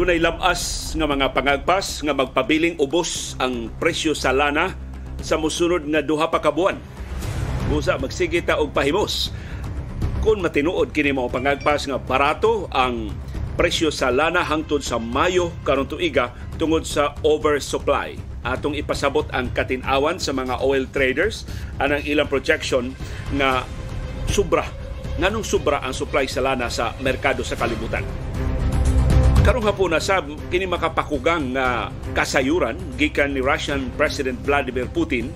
Dunay labas nga mga pangagpas nga magpabiling ubos ang presyo sa lana sa musunod nga duha pa ka buwan. Busa magsige ta og pahimos. Kung matinuod kini mga pangagpas nga barato ang presyo sa lana hangtod sa Mayo karon tuiga tungod sa oversupply. Atong ipasabot ang katinawan sa mga oil traders anang ilang projection nga sobra nganong sobra ang supply sa lana sa merkado sa kalibutan karong hapon na sab kini makapakugang nga kasayuran gikan ni Russian President Vladimir Putin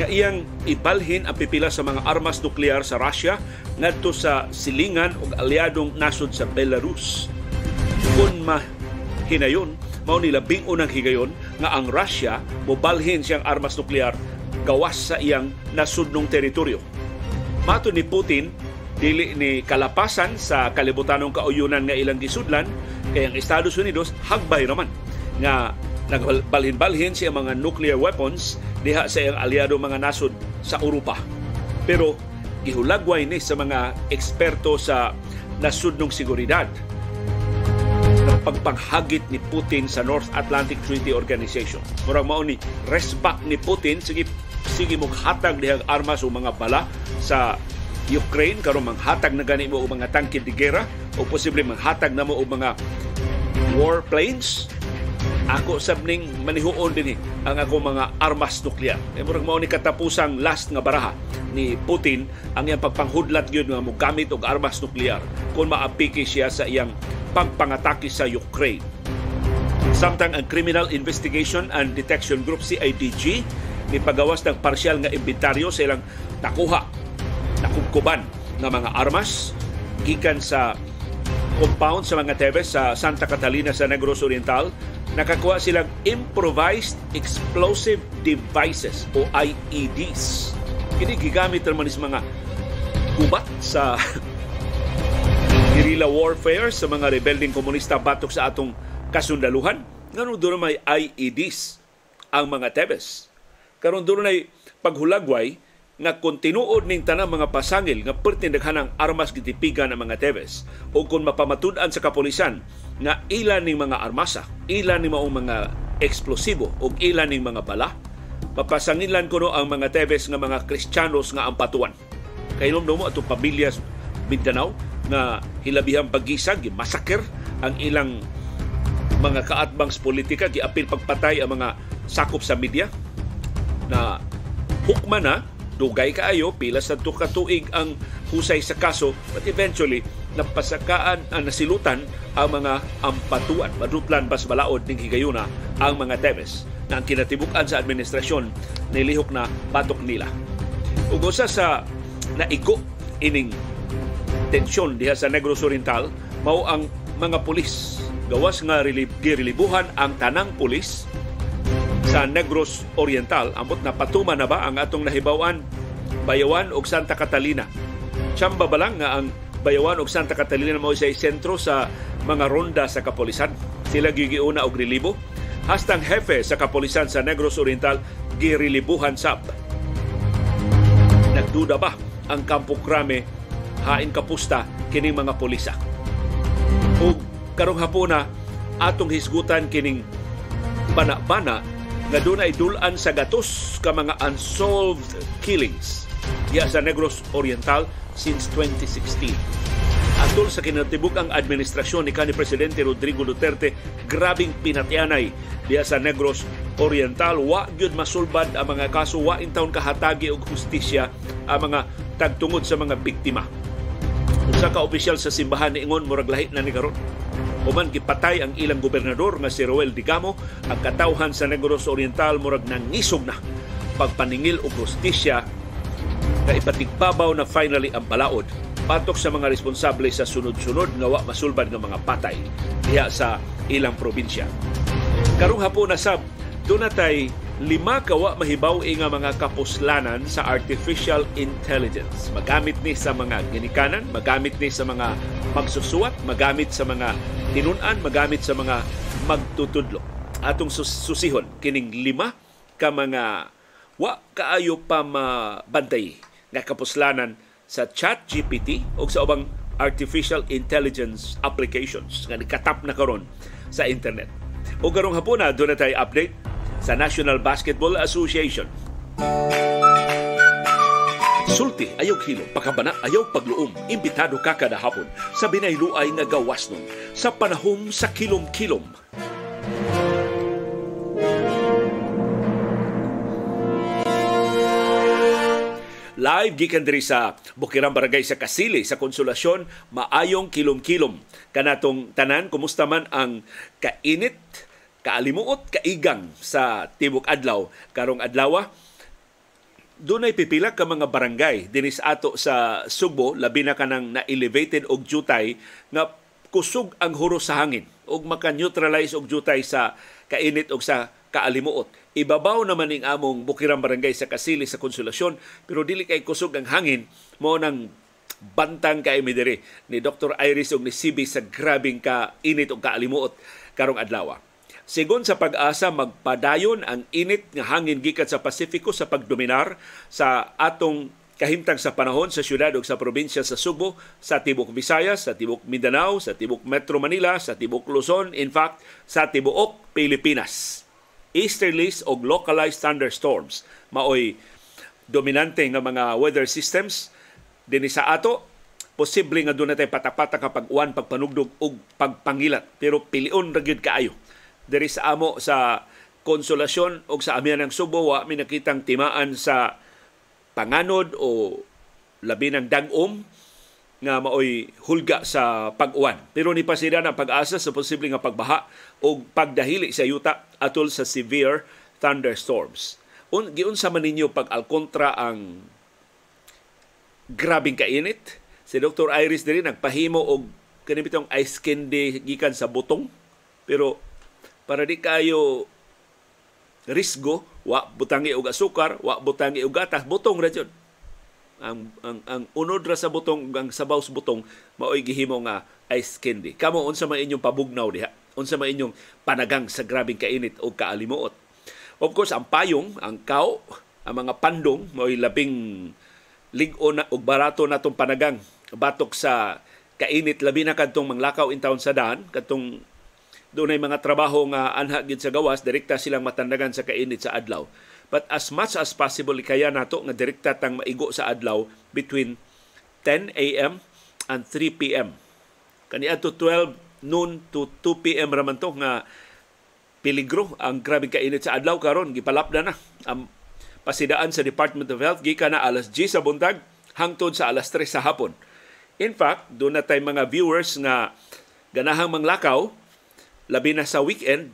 nga iyang ibalhin ang pipila sa mga armas nuklear sa Russia ngadto sa silingan ug aliadong nasod sa Belarus. Kung mahinayon, mao ni labing unang higayon nga ang Russia mobalhin siyang armas nuklear gawas sa iyang nasudnong teritoryo. Mato ni Putin, dili ni kalapasan sa kalibutanong kauyunan nga ilang gisudlan kay ang Estados Unidos hagbay naman nga nagbalhin-balhin siya mga nuclear weapons diha sa iyang aliado mga nasod sa Europa. Pero gihulagway ni sa mga eksperto sa nasudnong seguridad ng pagpanghagit ni Putin sa North Atlantic Treaty Organization. Murang mao ni resback ni Putin sige sige mo hatag dihang armas o mga bala sa Ukraine karon manghatag na gani mo og mga tangke de gera o posible manghatag na mo og mga war planes ako sabning manihuon din ang ako mga armas nuklear. E murag mao ni katapusang last nga baraha ni Putin ang iyang pagpanghudlat gyud nga mogamit og armas nuklear kung maapiki siya sa iyang pagpangatake sa Ukraine. Samtang ang Criminal Investigation and Detection Group CIDG ni pagawas ng parsyal nga inventaryo sa ilang nakuha nakubkuban ng mga armas gikan sa compound sa mga Tebes sa Santa Catalina sa Negros Oriental nakakuha silang improvised explosive devices o IEDs. Kini gigamit naman is mga gubat sa guerrilla warfare sa mga rebelding komunista batok sa atong kasundaluhan. Ngano doon may IEDs ang mga Tebes. Karon doon ay paghulagway nga kontinuod ning tanang mga pasangil nga perti daghanang armas gitipigan ng mga Tebes o kung mapamatud-an sa kapulisan nga ilan ning mga armasa, ilan ning maong mga eksplosibo o ilan ning mga bala, papasangilan kuno ang mga Tebes nga mga Kristiyanos nga ampatuan. Kainom mo atong pamilya Mindanao nga hilabihang pagisag, masaker ang ilang mga kaatbangs politika, giapil pagpatay ang mga sakop sa media na hukma na dugay kaayo pila sa tuka tuig ang husay sa kaso but eventually napasakaan ang nasilutan ang mga ampatuan. Maduplan bas balaod ning higayuna ang mga Tebes na ang kinatibukan sa administrasyon nilihok na batok nila. Ug usa sa naigo ining tensyon diha sa Negros Oriental mao ang mga pulis. Gawas nga rilib, girilibuhan ang tanang pulis sa Negros Oriental. Amot na patuma na ba ang atong nahibawan Bayawan ug Santa Catalina. Tsamba ba lang nga ang Bayawan ug Santa Catalina mo sa sentro sa mga ronda sa kapolisan. Sila gigiuna og relibo. Hastang hefe sa kapolisan sa Negros Oriental girilibuhan sab. Nagduda ba ang Kampo Krame hain kapusta kining mga polisa? Ug karong hapuna atong hisgutan kining bana-bana nga doon ay dulan sa gatos ka mga unsolved killings diya sa Negros Oriental since 2016. Atol sa kinatibuk ang administrasyon ni kanhi Presidente Rodrigo Duterte, grabing pinatyanay diya sa Negros Oriental. Wa gyud masulbad ang mga kaso, wa in taon kahatagi og hustisya ang mga tagtungod sa mga biktima. Usa ka opisyal sa simbahan niingon murag lahi na ni karon Human gipatay ang ilang gobernador nga si Roel Digamo ang katawhan sa Negros Oriental murag nangisog na. Pagpaningil og hustisya na ipatigbabaw na finally ang balaod. Patok sa mga responsable sa sunod-sunod nga wa masulbad nga mga patay diha sa ilang probinsya. Karong hapon na sab dunatay lima kawa mahibaw nga mga kapuslanan sa artificial intelligence. Magamit ni sa mga ginikanan, magamit ni sa mga magsusuwat, magamit sa mga tinunan, magamit sa mga magtutudlo. Atong susihon kining lima ka mga wa kaayo pa mabantay nga kapuslanan sa chat GPT o sa ubang artificial intelligence applications nga nikatap na karon sa internet. O karong hapon na doon na tayo update sa National Basketball Association. Sulti ayaw kilom, pakabana ayaw pagluom. Imbitado ka kada hapon sa binayluay nga gawas nun sa panahom sa kilom-kilom. Live gikan diri sa Bukirang Barangay sa Kasili sa Konsolasyon, maayong kilom-kilom. Kanatong tanan, kumusta man ang kainit, kaalimuot, kaigang sa Tibok Adlaw. Karong adlaw, dunay pipila ka mga barangay dinis ato sa Subo labi na kanang na elevated og jutay nga kusog ang huro sa hangin ug maka-neutralize og jutay sa kainit og sa kaalimuot. Ibabaw naman ning among Bukirang Barangay sa Kasili sa Konsolasyon pero dili kay kusog ang hangin mo nang bantang kay mi ni Dr. Iris og ni CB sa grabing ka init og kaalimuot karong adlaw. Sigon sa pag-asa, magpadayon ang init nga hangin gikan sa Pasifiko sa pagdominar sa atong kahimtang sa panahon sa syudad ug sa probinsya sa Subo, sa Tibok Visayas, sa Tibok Mindanao, sa Tibok Metro Manila, sa Tibok Luzon, in fact, sa Tibuok Pilipinas. Easterlies o localized thunderstorms maoy dominante nga mga weather systems dinhi sa ato posible nga doon natin patapata kapag uwan, pagpanugdog ug pagpangilat pero pilion ra gyud kaayo diri sa amo sa konsolasyon o sa amihan ng Subo wa mi nakitang timaan sa panganod o labi ng dagom nga maoy hulga sa pag-uwan. Pero ni pasira ang pag-asa sa posible nga pagbaha o pagdahili sa yuta atol sa severe thunderstorms. Un, giunsa man ninyo pag alkontra ang grabing kainit? Si Dr. Iris diri nagpahimo og kanibitong ice candy gikan sa butong pero para di kayo risgo, wa butangi og asukar, wa butangi og gatas, butong ra jud. Ang, ang, ang unod ra sa butong, ang sabaw sa butong, maoy gihimo nga ice candy. Kamo, unsa man inyong pabugnaw diha? Unsa man inyong panagang sa grabing kainit o kaalimuot? Of course, ang payong, ang kao, ang mga pandong, maoy labing ligo na og barato natong panagang batok sa kainit labi na kadtong manglakaw in town sa daan kadtong doon ay mga trabaho nga anha gid sa gawas direkta silang matandagan sa kainit sa adlaw but as much as possible kaya nato nga direkta tang maigo sa adlaw between 10 a.m. and 3 p.m. Kaniadto 12 noon to 2 p.m. raman to nga peligro ang grabe kainit sa adlaw karon gipalapda na ang pasidaan sa Department of Health gikan na alas 10 sa buntag hangtod sa alas 3 sa hapon. In fact, doon na tay mga viewers nga ganahang manglakaw labi na sa weekend,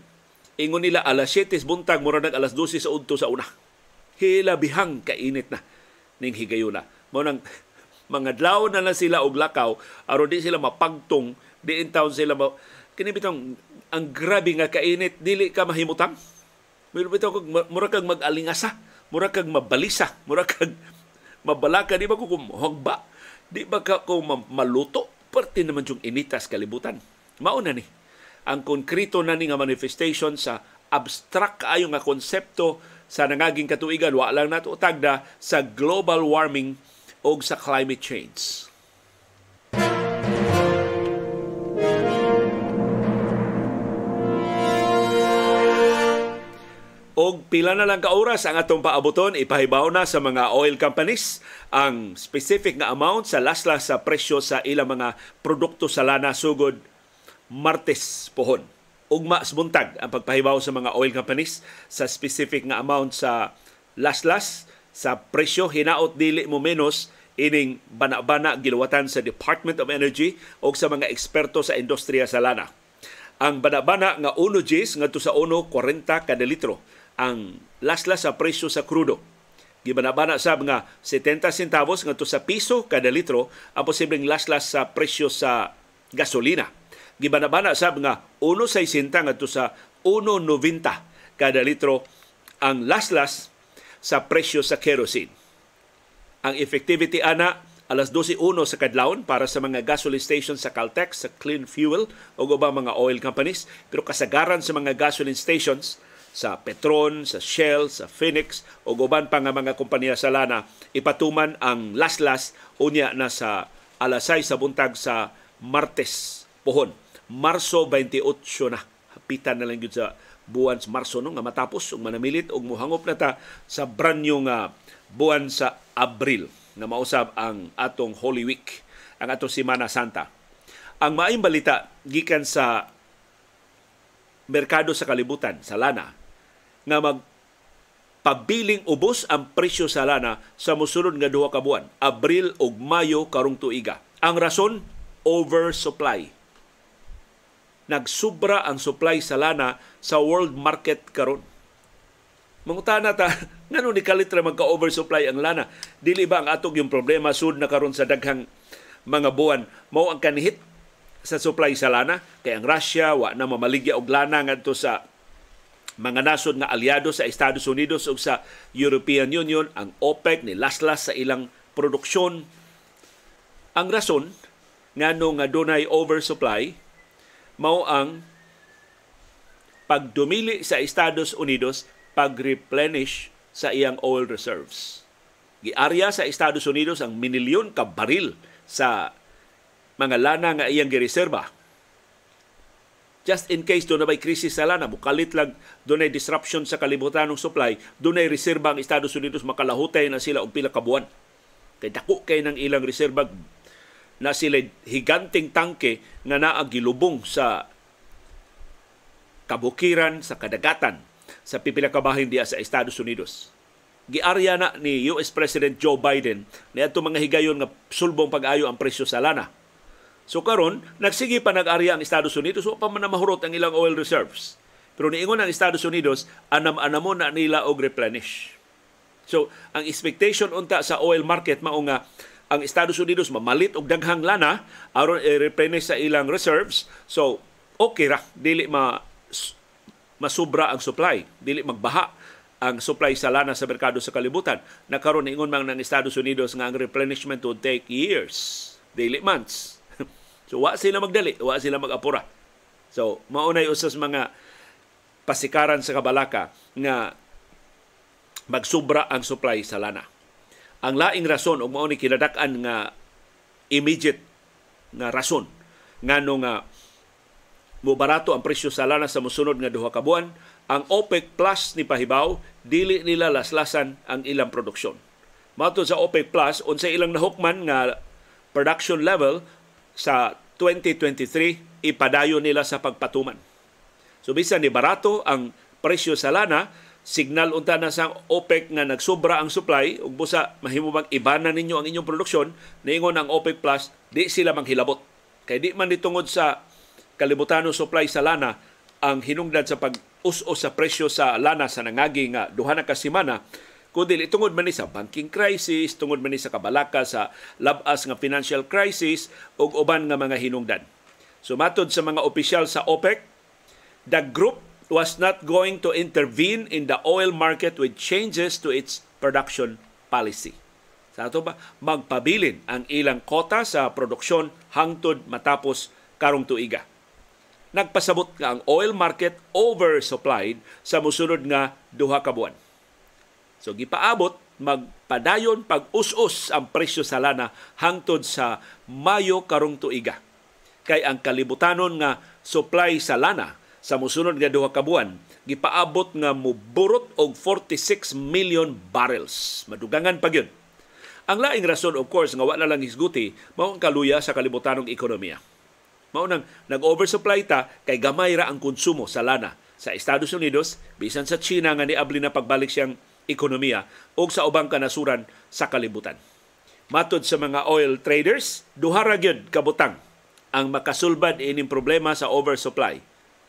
ingon nila alas 7 buntag, mura nag alas 12 sa udto sa una. Hilabihang kainit na ning higayuna. Mo nang mga dlaw na lang sila og lakaw aron di sila mapagtong di in town sila ma kini bitong ang grabe nga kainit dili ka mahimutang Pero bitaw kag mura kag mag-alingasa, mura kag mabalisa, mura kag mabalaka di ba ko kumhogba, di ba ka ko maluto, parte naman yung initas kalibutan. Mao na ni ang konkrito na ni nga manifestation sa abstract kaayo nga konsepto sa nangaging katuigan wa lang nato tagda sa global warming o sa climate change. Og pila na lang ka oras ang atong paaboton, ipahibaw na sa mga oil companies ang specific nga amount sa laslas sa presyo sa ilang mga produkto sa lana sugod Martes pohon. Ugma buntag ang pagpahibaw sa mga oil companies sa specific nga amount sa laslas sa presyo hinaot dili mo menos ining bana-bana giluwatan sa Department of Energy o sa mga eksperto sa industriya sa lana. Ang bana-bana nga 1 Gs ngadto sa 1.40 kada litro ang laslas sa presyo sa krudo. Gibanabana sab nga 70 centavos ngadto sa piso kada litro ang posibleng laslas sa presyo sa gasolina gibanabana sab nga 1.60 ngadto sa 1.90 kada litro ang laslas sa presyo sa kerosene. Ang effectivity ana alas 12.1 sa kadlawon para sa mga gasoline stations sa Caltex, sa Clean Fuel o ubang mga oil companies. Pero kasagaran sa mga gasoline stations sa Petron, sa Shell, sa Phoenix o uban pa nga mga kompanya sa lana, ipatuman ang laslas unya na sa alasay sa buntag sa Martes pohon. Marso 28 na higpitan na lang yun sa buwan sa Marso no, nga matapos ug manamilit og muhangop na ta sa branyo nga buwan sa Abril na mausab ang atong Holy Week, ang atong Semana Santa. Ang maayong balita gikan sa merkado sa kalibutan sa lana nga mag pabiling ubos ang presyo sa lana sa mosunod nga duha ka buwan, Abril ug Mayo karong tuiga. Ang rason oversupply nagsubra ang supply sa lana sa world market karon. Mangutana ta, ngano ni kalit ra magka-oversupply ang lana? Dili ba ang atog yung problema? Sud na karon sa daghang mga buwan. Mao ang kanihit sa supply sa lana. Kay ang Russia wa na mamaligya og lana ngadto sa mga nasod nga aliado sa Estados Unidos ug sa European Union. Ang OPEC ni laslas sa ilang produksyon. Ang rason ngano nga dunay oversupply mao ang pagdumili sa Estados Unidos pag-replenish sa iyang oil reserves. Giarya sa Estados Unidos ang minilyon ka baril sa mga lana nga iyang gireserba. Just in case doon na krisis sa lana, mukalit lang doon ay disruption sa kalibutan ng supply, doon ay reserba ang Estados Unidos, makalahutay na sila og pila ka buwan. Kay dako kay ng ilang reserba na sila higanting tangke nga naa gilubong sa kabukiran sa kadagatan sa pipila ka bahin diya sa Estados Unidos. Giarya na ni US President Joe Biden ni ato mga higayon nga sulbong pag-ayo ang presyo sa lana. So karon nagsige pa nag-arya ang Estados Unidos wa pa man mahurot ang ilang oil reserves. Pero niingon ang Estados Unidos anam-anamon na nila og replenish. So ang expectation unta sa oil market mao nga ang Estados Unidos mamalit og daghang lana aron i-replenish sa ilang reserves. So, okay ra dili ma masubra ang supply, dili magbaha ang supply sa lana sa merkado sa kalibutan. Nakaroon ingon man ng Estados Unidos nga ang replenishment would take years, dili months. so wa sila magdali, wa sila magapura. So maunay usas mga pasikaran sa kabalaka nga magsubra ang supply sa lana. Ang laing rason ug mao ni kinadak-an nga immediate nga rason ngano nga mo barato ang presyo sa lana sa mosunod nga duha ka buwan, ang OPEC Plus ni pahibaw dili nila laslasan ang ilang produksyon. Mato sa OPEC Plus unsay ilang nahukman nga production level sa 2023 ipadayon nila sa pagpatuman. So bisan ni barato ang presyo sa lana, signal unta na sa OPEC nga nagsobra ang supply. Ug busa mahimo bang ibana ninyo ang inyong produksyon. Niingon ang OPEC Plus di sila manghilabot. Kay di man ditungod sa kalibutano supply sa lana ang hinungdan sa pag-us-us sa presyo sa lana sa nangagi nga duha na ka semana. Kundi tungod man ni sa banking crisis, tungod man ni sa kabalaka sa labas nga financial crisis ug uban nga mga hinungdan. Sumatod sa mga opisyal sa OPEC, the group was not going to intervene in the oil market with changes to its production policy. Sa ato ba, magpabilin ang ilang kota sa produksyon hangtod matapos karong tuiga. Nagpasabot nga ang oil market oversupplied sa musunod nga duha ka buwan. So gipaabot magpadayon pag-us-us ang presyo sa lana hangtod sa Mayo karong tuiga. Kay ang kalibutanon nga supply sa lana sa musunod nga duha ka buwan gipaabot nga muburot og 46 million barrels. Madugangan pa gyud. Ang laing rason of course nga wala lang hisguti mao ang kaluya sa kalibutanong ekonomiya. Mao nang nag-oversupply ta kay gamay ra ang konsumo sa lana sa Estados Unidos bisan sa China nga niabli na pagbalik siyang ekonomiya o sa ubang kanasuran sa kalibutan. Matod sa mga oil traders, duha ra gyud kabutang ang makasulbad ining problema sa oversupply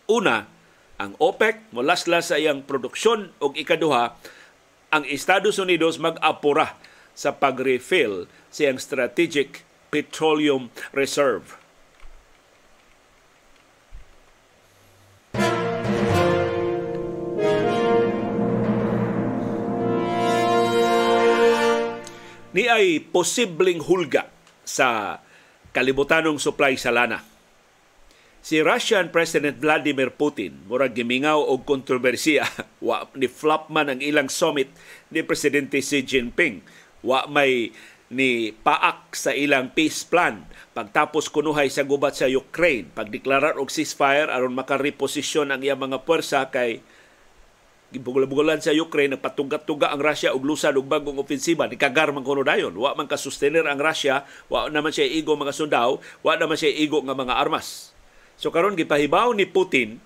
Una, ang OPEC molaslas sa iyang produksyon ug ikaduha, ang Estados Unidos mag-apura sa pag-refill sa iyang strategic petroleum reserve. Ni ay posibleng hulga sa kalibutanong supply sa lana Si Russian President Vladimir Putin murag gimingaw og kontrobersiya. Wa ni flop man ang ilang summit ni presidente Xi Jinping. Wa may ni paak sa ilang peace plan. Pagtapos kunuhay sa gubat sa Ukraine pagdeklarar og ceasefire aron makareposisyon ang iyang mga puwersa kay gibugol-bugolan sa Ukraine nagpatugat-tuga ang Russia og lusad og bagong ofensiba ni kagar man kuno dayon. Wa man ka ang Russia wa naman siya igo mga sundao wa naman siya igo nga mga armas so karon gipahibaw ni Putin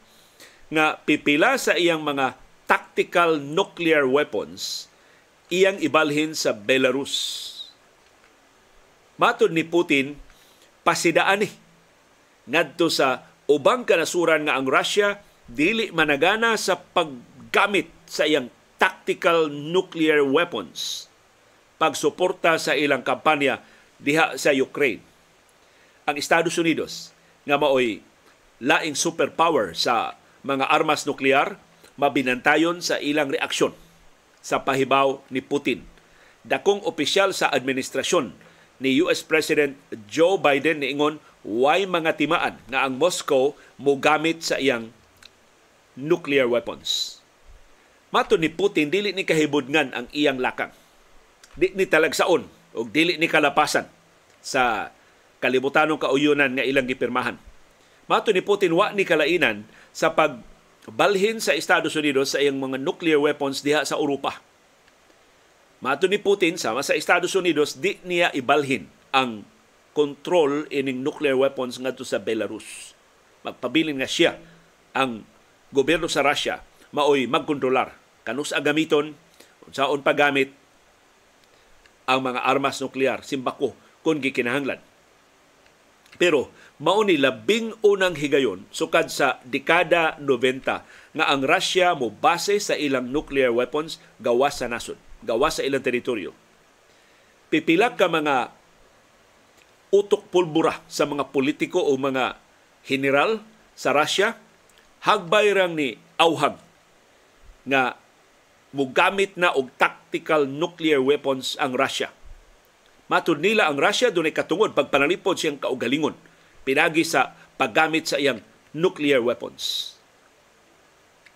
nga pipila sa iyang mga tactical nuclear weapons iyang ibalhin sa Belarus Matod ni Putin, pasidaan ni ngadto sa ubang kanasuran nga ang Russia dili managana sa paggamit sa iyang tactical nuclear weapons pagsuporta sa ilang kampanya diha sa Ukraine. Ang Estados Unidos nga maoy laing superpower sa mga armas nuklear mabinantayon sa ilang reaksyon sa pahibaw ni Putin. Dakong opisyal sa administrasyon ni US President Joe Biden niingon way mga timaan nga ang Moscow mo gamit sa iyang nuclear weapons. Mato ni Putin dili ni kahibudngan ang iyang lakang. Di ni talagsaon o dili ni kalapasan sa kalibutanong kauyunan nga ilang gipirmahan. Mato ni Putin wa ni kalainan sa pagbalhin sa Estados Unidos sa iyang mga nuclear weapons diha sa Europa Mato ni Putin sama sa Estados Unidos di niya ibalhin ang control ining nuclear weapons ngadto sa Belarus. Magpabilin nga siya ang gobyerno sa Russia maoy magkontrolar kanus gamiton unsaon paggamit ang mga armas nuklear simbako kung gikinahanglan. Pero mao ni labing unang higayon sukad sa dekada 90 nga ang Russia mo base sa ilang nuclear weapons gawas sa nasod gawa sa ilang teritoryo. Pipila ka mga utok pulbura sa mga politiko o mga general sa Russia, hagbay rang ni auhag nga mugamit na og tactical nuclear weapons ang Russia. Matud nila ang Russia dunay katungod pagpanalipod siyang kaugalingon pinagi sa paggamit sa iyang nuclear weapons.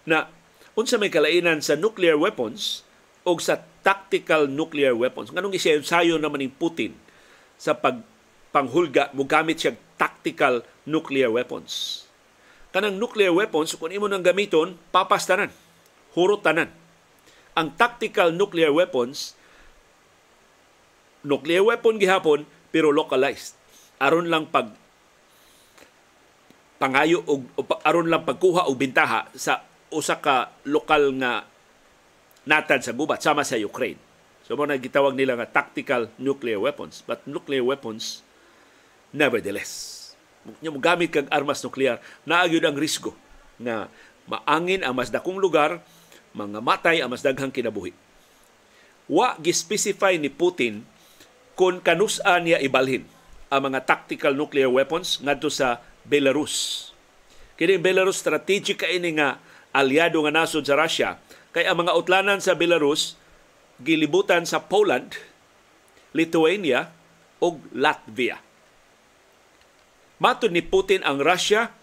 Na unsa may kalainan sa nuclear weapons o sa tactical nuclear weapons. Nganong isayo naman ni Putin sa pagpanghulga mo gamit siya tactical nuclear weapons. Kanang nuclear weapons, kung imo nang gamiton, papastanan, hurot tanan. Ang tactical nuclear weapons, nuclear weapon gihapon, pero localized. Aron lang pag pangayo og aron lang pagkuha og bintaha sa usa ka lokal nga natad sa gubat sama sa Ukraine. So mo gitawag nila nga tactical nuclear weapons. But nuclear weapons, nevertheless, nya mo gamit kag armas nuklear, naagyod ang risgo na maangin ang mas dakong lugar, mga matay ang mas daghang kinabuhi. Wa gi-specify ni Putin kung kanus-an niya ibalhin ang mga tactical nuclear weapons ngadto sa Belarus. Kini Belarus strategic kay ini nga aliado nga nasod sa Russia Kay ang mga utlanan sa Belarus gilibutan sa Poland, Lithuania ug Latvia. Matod ni Putin ang Russia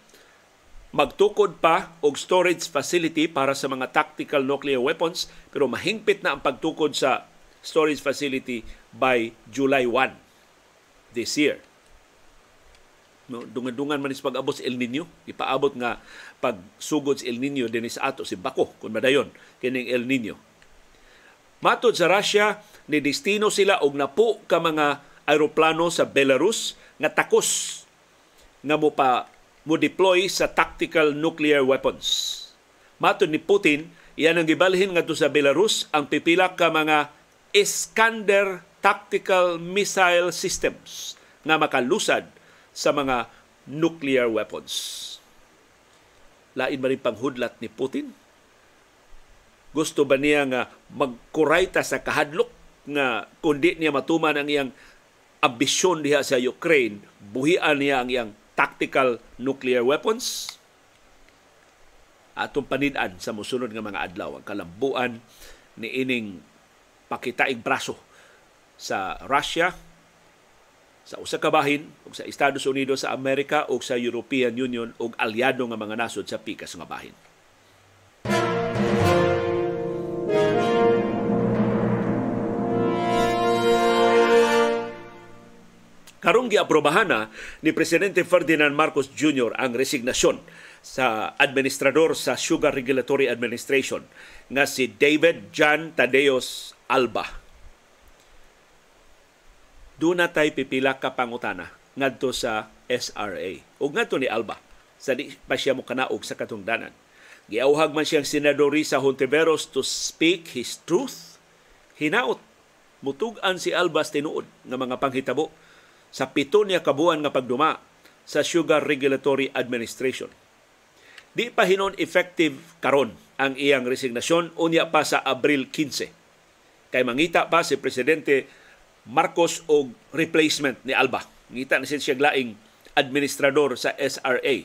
magtukod pa og storage facility para sa mga tactical nuclear weapons pero mahingpit na ang pagtukod sa storage facility by July 1 this year. No, dungan-dungan man is pag-abot sa El Nino. Ipaabot nga pagsugod sa El Nino din sa ato si Bako kung madayon kining El Nino. Matod sa Russia, ni destino sila og napo ka mga aeroplano sa Belarus nga takos nga mo pa mo deploy sa tactical nuclear weapons. Matod ni Putin, iyan ang gibalhin ngadto sa Belarus ang pipila ka mga Iskander tactical missile systems nga makalusad sa mga nuclear weapons. Lain ba rin panghudlat ni Putin? Gusto ba niya nga magkurayta sa kahadlok nga kundi niya matuman ang iyang ambisyon diha sa Ukraine, buhian niya ang iyang tactical nuclear weapons? Atong panidan sa musunod nga mga adlaw ang kalambuan ni ining pakitaig braso sa Russia sa usa ka bahin ug sa Estados Unidos sa Amerika ug sa European Union ug alyado nga mga nasod sa pikas nga bahin. Karong giaprobahan na ni Presidente Ferdinand Marcos Jr. ang resignasyon sa administrador sa Sugar Regulatory Administration nga si David John Tadeos Alba. Doon na tayo pipila ka pangutana ngadto sa SRA. O ngadto ni Alba sa di pa siya mo kanaog sa katungdanan. Giauhag man siyang Senador Risa Hontiveros to speak his truth. Hinaot mutug-an si Albas tinuod nga mga panghitabo sa pito niya kabuan nga pagduma sa Sugar Regulatory Administration. Di pa hinon effective karon ang iyang resignasyon unya pa sa Abril 15. Kay mangita pa si Presidente Marcos og replacement ni Alba. Ngita na siya laing administrador sa SRA.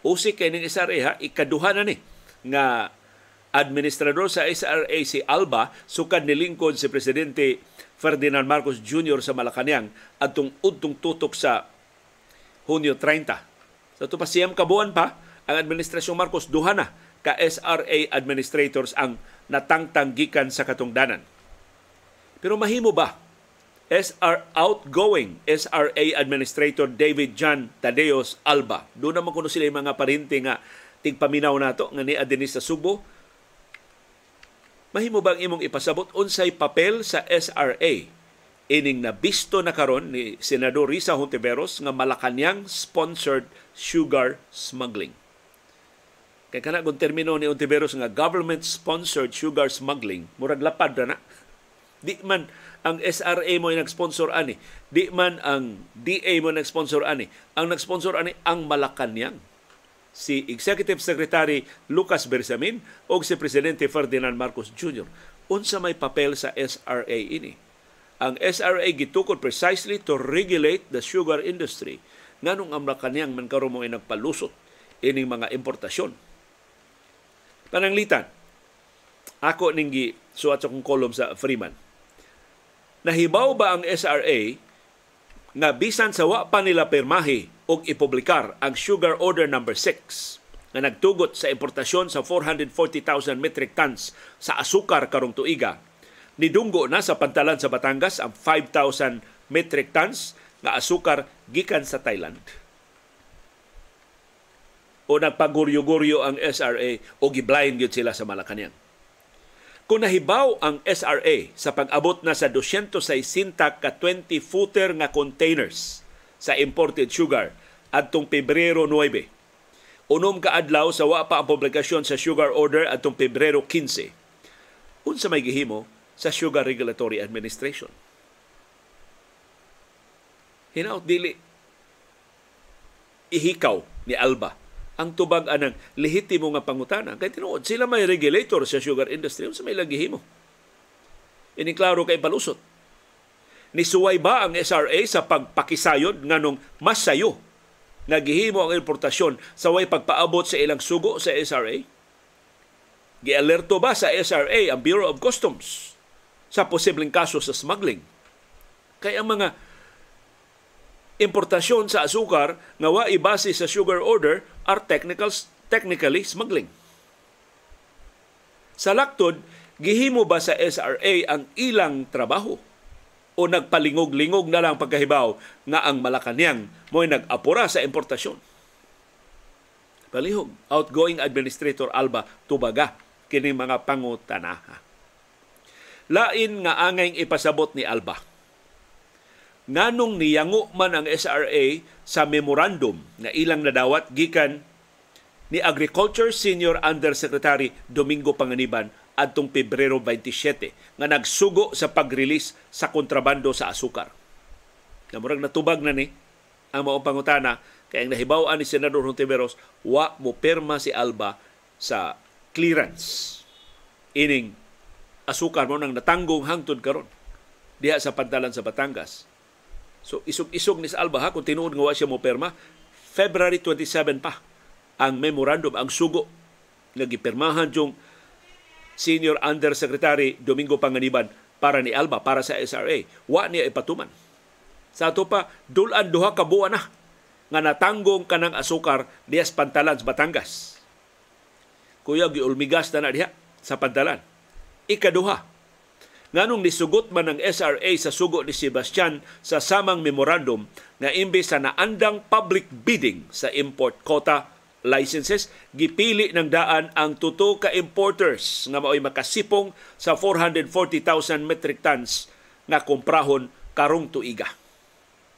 Usi kay ning SRA ha, ikaduha na ni nga administrador sa SRA si Alba sukad nilingkod si Presidente Ferdinand Marcos Jr. sa Malacanang atong udtong tutok sa Hunyo 30. Sa pa siyam kabuan pa, ang Administrasyong Marcos duha na ka SRA administrators ang natangtang gikan sa katungdanan. Pero mahimo ba SR outgoing SRA Administrator David John Tadeos Alba. Doon naman kuno sila yung mga parinti nga tigpaminaw nato nga ni Adenis sa Subo mahimo bang imong ipasabot unsay papel sa SRA ining nabisto na karon ni Senador Risa Hontiveros nga Malacanang sponsored sugar smuggling. Kay kana kung termino ni Hontiveros nga government sponsored sugar smuggling, murag lapad na na. Di man ang SRA mo nag-sponsor ani, di man ang DA mo nag-sponsor ani. Ang nag-sponsor ani ang Malacanang si Executive Secretary Lucas Bersamin o si Presidente Ferdinand Marcos Jr. Unsa may papel sa SRA ini? Ang SRA gitukod precisely to regulate the sugar industry nganong ang kaniyang man karon mo nagpalusot ining mga importasyon. Pananglitan, ako ning suat sa kong kolom sa Freeman. Nahibaw ba ang SRA nga bisan sa wa pa nila permahi og ipublikar ang Sugar Order number no. 6 nga nagtugot sa importasyon sa 440,000 metric tons sa asukar karong tuiga. Nidunggo na sa pantalan sa Batangas ang 5,000 metric tons nga asukar gikan sa Thailand. O nagpaguryo-guryo ang SRA o giblind gyud sila sa Malacañang. Kung nahibaw ang SRA sa pag-abot na sa 260 ka 20-footer nga containers sa imported sugar adtong Pebrero 9. Unom ka adlaw sa wa pa ang publikasyon sa sugar order adtong Pebrero 15. Unsa may gihimo sa Sugar Regulatory Administration? Hinaut dili ihikaw ni Alba ang tubag anang lehitimo nga pangutana kay tinuod sila may regulator sa sugar industry unsa may lagihimo ini klaro kay palusot Nisuway ba ang SRA sa pagpakisayod nganong mas sayo ang importasyon sa way pagpaabot sa ilang sugo sa SRA? Gialerto ba sa SRA ang Bureau of Customs sa posibleng kaso sa smuggling? Kaya ang mga importasyon sa asukar nga wa ibase sa sugar order are technical, technically smuggling. Sa laktod, gihimo ba sa SRA ang ilang trabaho o nagpalingog-lingog na lang pagkahibaw nga ang Malacanang mo'y nag-apura sa importasyon. Palihog, outgoing Administrator Alba tubaga kini mga pangutanaha. Lain nga angay ipasabot ni Alba. Nganong niyango man ang SRA sa memorandum na ilang nadawat gikan ni Agriculture Senior Undersecretary Domingo Panganiban adtong Pebrero 27 nga nagsugo sa pag-release sa kontrabando sa asukar. Na murag natubag na ni ang mga pangutana kay ang nahibaw ni Senador Hontiveros wa mo perma si Alba sa clearance ining asukar mo nang natanggong hangtod karon diha sa pantalan sa Batangas. So isog-isog ni sa Alba ha kung tinuod nga wa siya mo perma February 27 pa ang memorandum ang sugo nga gipirmahan yung Senior Undersecretary Domingo Panganiban para ni Alba, para sa SRA. Wa niya ipatuman. Sa ato pa, dulan duha ka na nga natanggong kanang asukar diya sa Pantalan sa Batangas. Kuya, giulmigas na na diha sa Pantalan. Ikaduha, nganong nisugot man ng SRA sa sugo ni Sebastian sa samang memorandum nga imbes sa naandang public bidding sa import quota licenses gipili ng daan ang tuto ka importers nga mao'y makasipong sa 440,000 metric tons nga komprahon karong tuiga.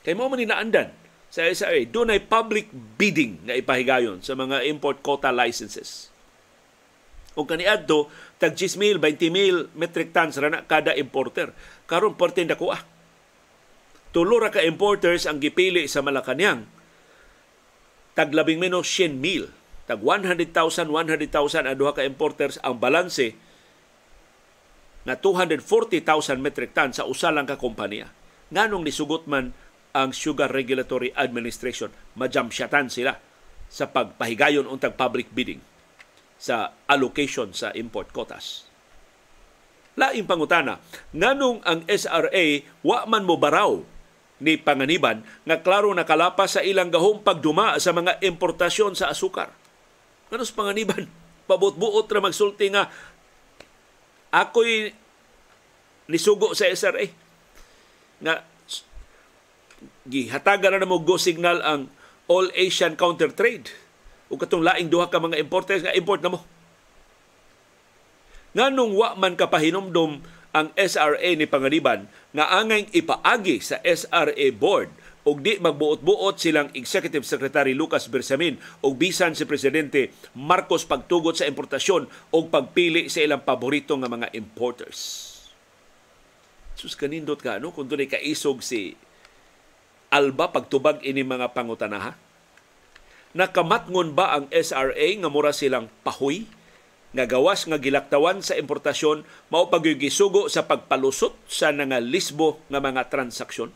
Kay mo man naandan sa SRA, doon ay public bidding nga ipahigayon sa mga import quota licenses. Kung kaniadto, tag 10,000, 20,000 metric tons ra na kada importer. Karon porte na kuha. Tulo ra ka importers ang gipili sa Malacañang. Tag labing menos 100,000. Tag 100,000, 100,000 ang duha ka importers ang balanse na 240,000 metric tons sa usa lang ka kompanya. Nganong nisugot man ang Sugar Regulatory Administration. Majamsyatan sila sa pagpahigayon untag public bidding sa allocation sa import quotas. Laing pangutana, nganong ang SRA wa man mo baraw ni panganiban nga klaro nakalapas sa ilang gahong pagduma sa mga importasyon sa asukar. Nganos panganiban, pabot-buot ra magsulti nga ako'y nisugo sa SRA nga gihatagan na mo go signal ang All Asian Counter Trade o katong laing duha ka mga importers nga import na mo. Nganong wa man kapahinomdom ang SRA ni Panganiban nga angay ipaagi sa SRA board og di magbuot-buot silang Executive Secretary Lucas Bersamin og bisan si Presidente Marcos pagtugot sa importasyon og pagpili sa ilang paborito nga mga importers. Sus kanindot ka ano kung dunay kaisog si alba pagtubag ini mga pangutanaha? Nakamatngon ba ang SRA nga mura silang pahoy nga gawas nga gilaktawan sa importasyon mao pagyugisugo sa pagpalusot sa nga lisbo nga mga transaksyon?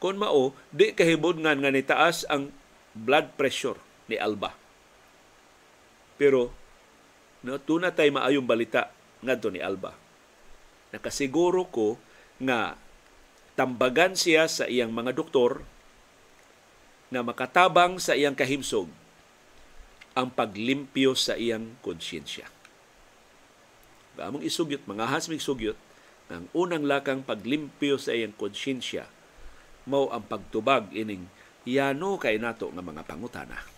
Kung mao, di kahibod nga nga nitaas ang blood pressure ni Alba. Pero no, tuna tay maayong balita ngadto ni Alba. Nakasiguro ko nga tambagan siya sa iyang mga doktor na makatabang sa iyang kahimsog ang paglimpyo sa iyang konsyensya. Gamong isugyot, mga hasmig sugyot, ang unang lakang paglimpyo sa iyang konsyensya mao ang pagtubag ining yano kay nato nga mga pangutana.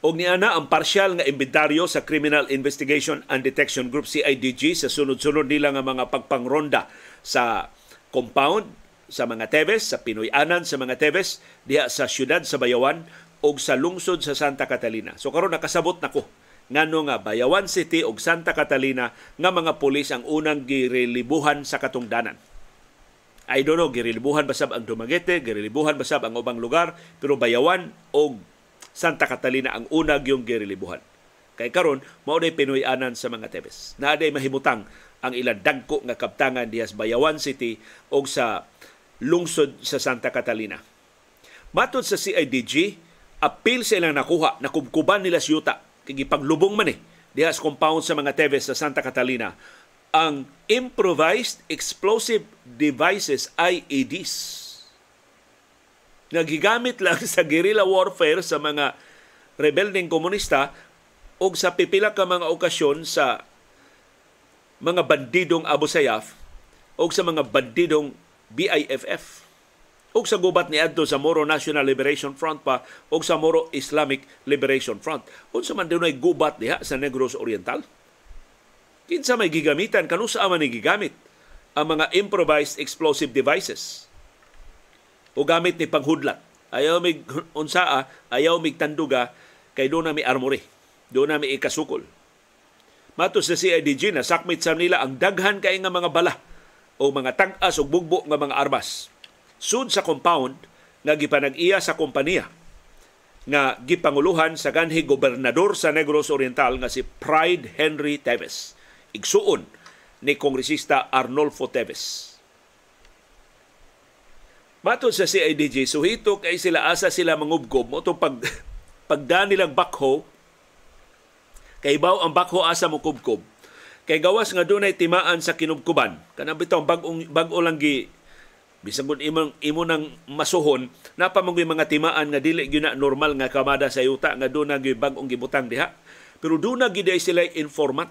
Og niana ang parsyal nga inventaryo sa Criminal Investigation and Detection Group CIDG sa sunod-sunod nila nga mga pagpangronda sa compound sa mga Teves, sa Pinoy-anan sa mga Teves, diha sa syudad sa Bayawan o sa lungsod sa Santa Catalina. So karon nakasabot nako ngano nga Bayawan City ug Santa Catalina nga mga pulis ang unang girelibuhan sa katungdanan. I don't know, girilibuhan basab ang Dumaguete, girilibuhan basab ang ubang lugar, pero Bayawan o Santa Catalina ang una yung girilibuhan. Kay karon mao day Pinoy-anan sa mga Tebes. Naa day mahimutang ang ilang dagko nga kaptangan diha sa Bayawan City o sa lungsod sa Santa Catalina. Matod sa CIDG, appeal sa ilang nakuha, nakubkuban nila sa yuta, kay paglubong man eh, diha sa compound sa mga Tebes sa Santa Catalina, ang Improvised Explosive Devices, IEDs nagigamit lang sa guerrilla warfare sa mga rebelding komunista o sa pipila ka mga okasyon sa mga bandidong Abu Sayyaf o sa mga bandidong BIFF o sa gubat ni adto sa Moro National Liberation Front pa o sa Moro Islamic Liberation Front. Unsa man dunay gubat diha sa Negros Oriental? Kinsa may gigamitan kanusa man ni gigamit ang mga improvised explosive devices o gamit ni panghudlat. Ayaw mig unsaa, ayaw mig tanduga kay do na mi armory. Do na mi ikasukol. Matos sa CIDG na sakmit sa nila ang daghan kay nga mga bala o mga tag-as o bugbo nga mga armas. Sud sa compound nga gipanag-iya sa kompanya nga gipanguluhan sa ganhi gobernador sa Negros Oriental nga si Pride Henry Teves. Igsuon ni Kongresista Arnolfo Teves Matod sa CIDG, suhito kay sila asa sila mangubgob mo itong pag, pagda nilang bakho, kay baw ang bakho asa mo kubkob. Kay gawas nga dunay timaan sa kinubkuban. Kanang bitaw bag-o bag lang gi Bisan kung imo, nang masuhon, napamanggoy mga timaan nga dili gyud na normal nga kamada sa yuta nga doon na bag-ong gibutang diha. Pero doon na giday sila informant.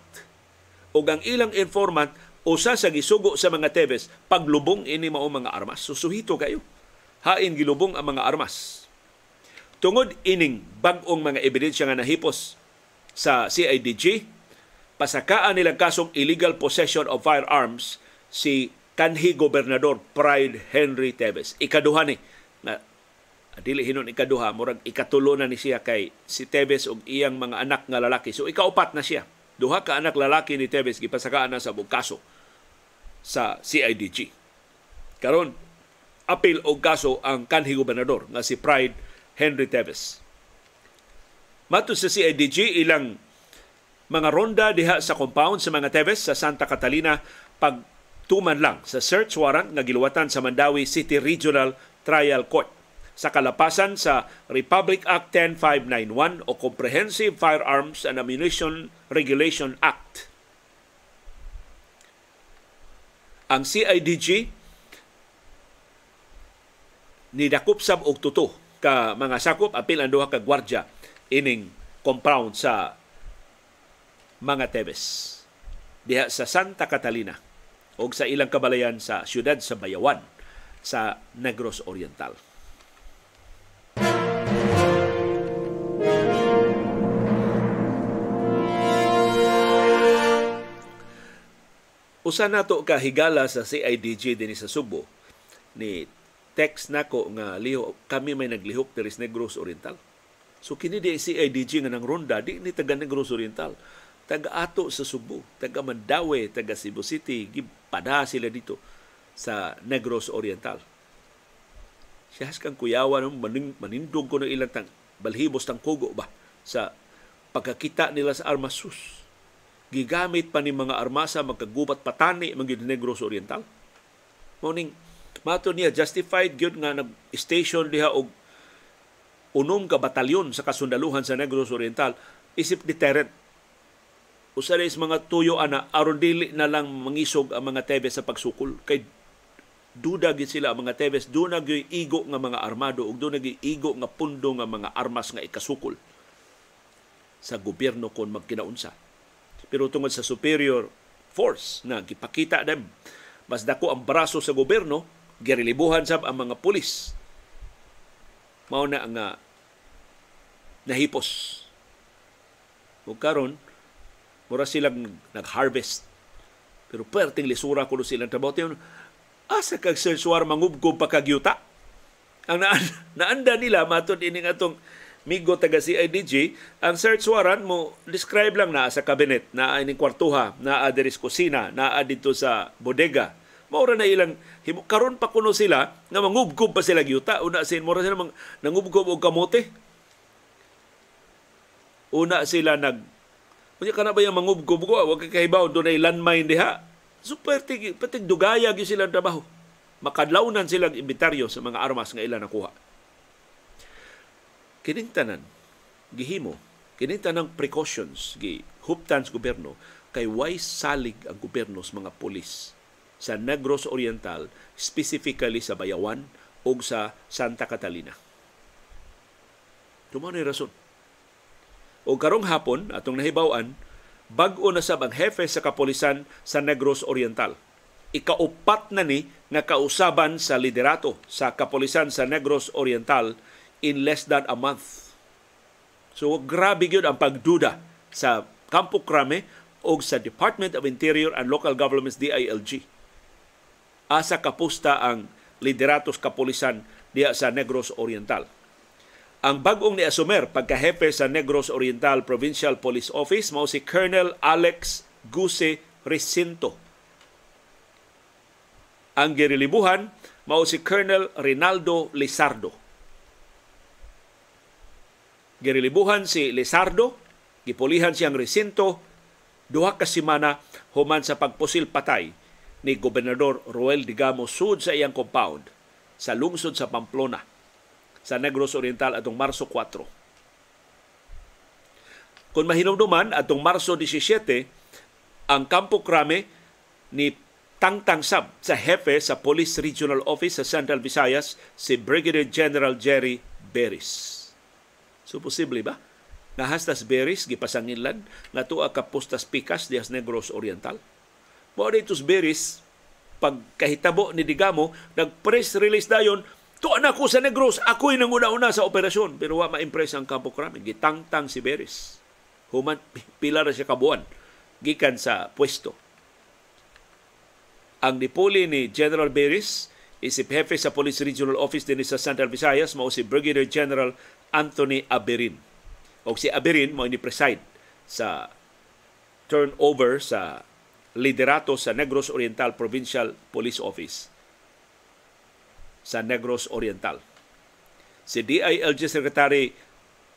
O ang ilang informant, usa sa gisugo sa mga Tebes, paglubong ini mao mga armas. Susuhito kayo. Hain gilubong ang mga armas. Tungod ining bag-ong mga ebidensya nga nahipos sa CIDG, pasakaan nilang kasong illegal possession of firearms si kanhi gobernador Pride Henry Tevez. Ikaduha ni na dili hinon ikaduha murag ikatulo na ni siya kay si Tevez ug iyang mga anak nga lalaki. So ikaupat na siya. Duha ka anak lalaki ni Tevez gipasakaan na sa kaso sa CIDG. Karon apil og kaso ang kanhi gobernador nga si Pride Henry Tevez. Mato sa CIDG ilang mga ronda diha sa compound sa mga Tevez sa Santa Catalina pag tuman lang sa search warrant nga giluwatan sa Mandawi City Regional Trial Court sa kalapasan sa Republic Act 10591 o Comprehensive Firearms and Ammunition Regulation Act. Ang CIDG nidakop sab og tuto ka mga sakop apil ang duha ka gwardya ining compound sa mga Tebes diha sa Santa Catalina o sa ilang kabalayan sa siyudad sa Bayawan sa Negros Oriental. Usa nato ka higala sa CIDG dinhi sa Subo ni text nako nga liho kami may naglihok diri Negros Oriental. So kini di CIDG nga nang ronda di ni taga Negros Oriental taga ato sa Subo, taga Mandawi, taga Cebu City, gipada sila dito sa Negros Oriental. Siya kang kuyawa nung maning, manindog ko ng ilang tang, balhibos tang kugo ba sa pagkakita nila sa armasus. Gigamit pa ni mga armasa magkagubat patani mga Negros Oriental. Morning, mato niya justified gyud nga nag-station diha og unom ka batalyon sa kasundaluhan sa Negros Oriental. Isip deterrent usa sa mga tuyo ana aron dili na lang mangisog ang mga Tebes sa pagsukol. Kay duda gid sila ang mga Tebes do gyud igo nga mga armado ug do gyud igo nga pundo nga mga armas nga ikasukol sa gobyerno kon magkinaunsa pero tungod sa superior force na gipakita dem mas dako ang braso sa gobyerno girilibuhan sab ang mga pulis mao na nga nahipos ug karon mura silang nag-harvest. Pero perting lisura kuno silang trabaho. Tiyon, asa kag sensuar mangubgob pa kagyuta. Ang naan, naanda nila, matod ining atong migo taga CIDG, ang search warrant mo describe lang na sa cabinet, na ining kwartuha, na diri sa kusina, na dito sa bodega. Maura na ilang karon pa kuno sila nga mangubgob pa sila gyuta una sin mura sila mang nangubgob og kamote. Una sila nag Unya kana ba yung mangubgob ko, wag kay kahibaw do na landmine diha. Super tig patig dugaya sila trabaho. Makadlawnan sila inventaryo sa mga armas nga ila nakuha. Kining tanan gihimo, kining tanang precautions gi huptan sa gobyerno kay why salig ang gobyerno sa mga pulis sa Negros Oriental, specifically sa Bayawan o sa Santa Catalina. Tumaw na rason o karong hapon, atong nahibawan, bag-o na sab ang hefe sa kapolisan sa Negros Oriental. Ikaupat na ni nga kausaban sa liderato sa kapolisan sa Negros Oriental in less than a month. So grabe gyud ang pagduda sa Campo Crame o sa Department of Interior and Local Governments DILG. Asa kapusta ang lideratos kapolisan diya sa Negros Oriental ang bagong ni Asumer pagkahepe sa Negros Oriental Provincial Police Office mao si Colonel Alex Guse Recinto. Ang girilibuhan mao si Colonel Rinaldo Lizardo. Girilibuhan si Lizardo, gipulihan siyang Recinto duha ka semana human sa pagpusil patay ni Gobernador Roel Digamo sud sa iyang compound sa lungsod sa Pamplona sa Negros Oriental atong Marso 4. Kung mahinumduman, atong Marso 17, ang Campo Crame ni tangtang sab sa hepe sa Police Regional Office sa Central Visayas si Brigadier General Jerry Beris. So posible ba? Nahastas Beris gipasanginlan nga tuwa ka postas pikas dias Negros Oriental. Mo ditos Beris pagkahitabo ni Digamo nag-press release dayon tuwa na ko sa Negros ako'y nanguna-una sa operasyon pero wa ma-impress ang Campo Crame gitangtang si Beris human pila ra siya kabuan gikan sa pwesto ang nipuli ni General Beris isip hefe sa Police Regional Office din sa Central Visayas mao si Brigadier General Anthony Aberin. O si Aberin mo ni preside sa turnover sa liderato sa Negros Oriental Provincial Police Office sa Negros Oriental. Si DILG Secretary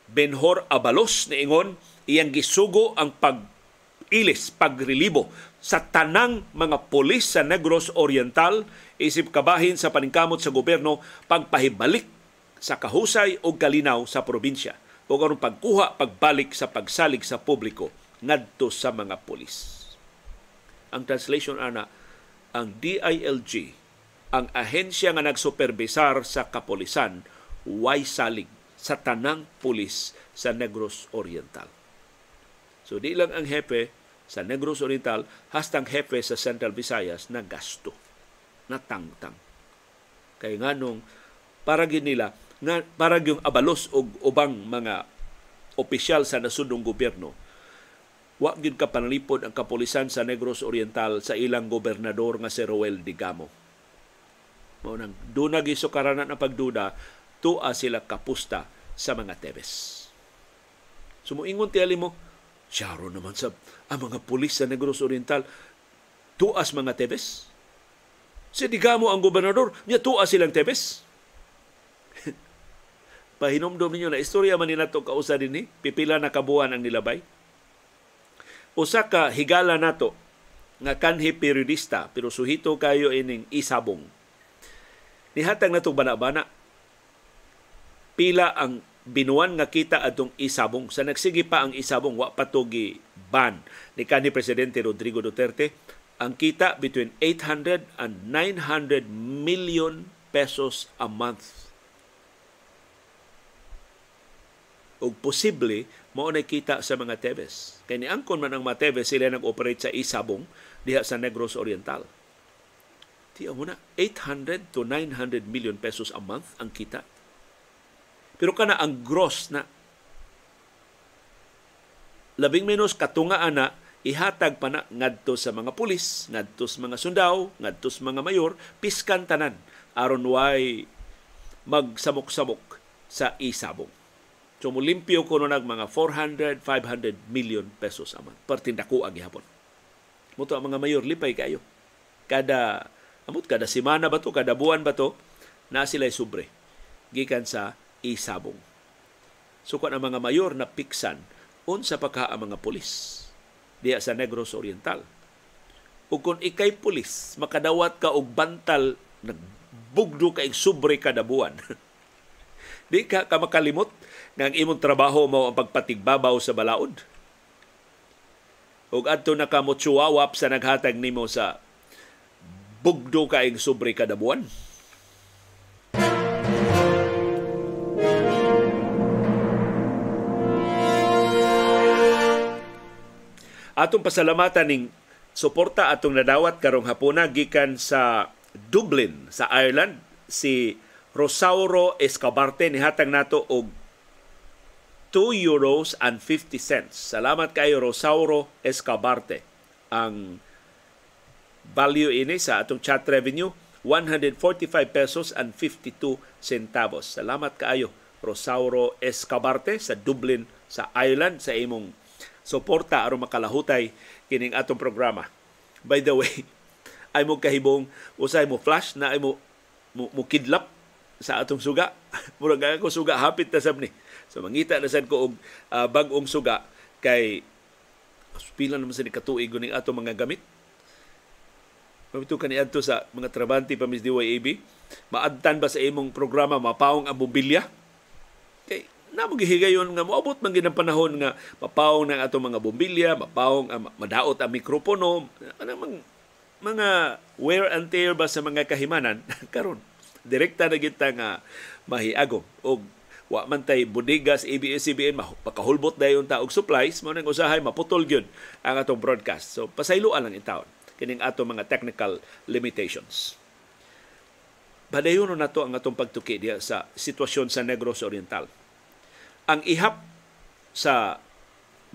Benhor Abalos niingon iyang gisugo ang pag-ilis, pagrelibo sa tanang mga polis sa Negros Oriental isip kabahin sa paningkamot sa gobyerno pagpahibalik sa kahusay o kalinaw sa probinsya o karon pagkuha pagbalik sa pagsalig sa publiko ngadto sa mga polis. Ang translation ana ang DILG ang ahensya nga nagsuperbisar sa kapolisan way salig sa tanang pulis sa Negros Oriental. So di lang ang hepe sa Negros Oriental hastang hepe sa Central Visayas na gasto, na tangtang. Kay nganong para nila nga para yung abalos og ubang mga opisyal sa nasudong gobyerno wa gyud ka panalipod ang kapulisan sa Negros Oriental sa ilang gobernador nga si Roel Digamo. Mao nang dunag isukaranan ang pagduda tua sila kapusta sa mga Tebes. Sumuingon ti mo, Siyaro naman sa ang mga pulis sa Negros Oriental, tuas mga tebes. Si Digamo ang gobernador, niya tuas silang tebes. Pahinomdom ninyo na istorya man nila to kausa din ni, pipila na kabuan ang nilabay. Usa ka higala nato nga kanhi periodista pero suhito kayo ining isabong. Nihatag na bana-bana pila ang binuan nga kita atong isabong sa nagsige pa ang isabong wa patugi ban ni kanhi presidente Rodrigo Duterte ang kita between 800 and 900 million pesos a month ug posible mao na kita sa mga Tebes. Kay ni angkon man ang mga Tebes sila nag-operate sa Isabong diha sa Negros Oriental. Tiya mo na, 800 to 900 million pesos a month ang kita pero kana ang gross na labing menos katunga ana ihatag pa na ngadto sa mga pulis, ngadto sa mga sundao, ngadto sa mga mayor, piskan tanan aron way magsamok-samok sa isabong. So mulimpyo ko nag mga 400, 500 million pesos aman. Partindako ang gihapon. Muto ang mga mayor lipay kayo. Kada amot kada semana ba to, kada buwan ba to, na sila sobre gikan sa isabong. Sukat ang mga mayor na piksan unsa pa ka ang mga pulis diya sa Negros Oriental. Ug kung ikay pulis, makadawat ka og bantal nagbugdo ka ig sobre kada buwan. Di ka ka makalimot nga ang imong trabaho mao ang pagpatigbabaw sa balaod. Ug adto na ka mo sa naghatag nimo sa bugdo ka ig sobre kada buwan. Atong pasalamatan ning suporta atong nadawat karong hapuna gikan sa Dublin sa Ireland si Rosauro Escabarte nihatag nato og 2 euros and 50 cents. Salamat kayo Rosauro Escabarte. Ang value ini sa atong chat revenue 145 pesos and 52 centavos. Salamat kaayo Rosauro Escabarte sa Dublin sa Ireland sa imong suporta aron makalahutay kining atong programa. By the way, ay mo kahibong usay mo flash na ay mo mo, mo kidlap sa atong suga. Murag ako suga hapit na sab ni. So mangita na sad ko og uh, bag-ong suga kay pila naman sa katuig ning atong mga gamit. Mabito kani adto sa mga trabante pa Miss DYAB. Maadtan ba sa imong programa mapaong ang mobilya? Kay na magihigayon nga moabot man gid panahon nga mapawong ng ato mga bombilya, mapawong uh, madaot ang mikropono, ana mang mga wear and tear ba sa mga kahimanan karon direkta na kita nga mahiagom og wa man tay bodegas ABS-CBN makahulbot dayon ta og supplies mo nang usahay maputol gyud ang atong broadcast so pasayloan lang intawon kining ato mga technical limitations Badayon na to ang atong pagtuki diya sa sitwasyon sa Negros Oriental. Ang ihap sa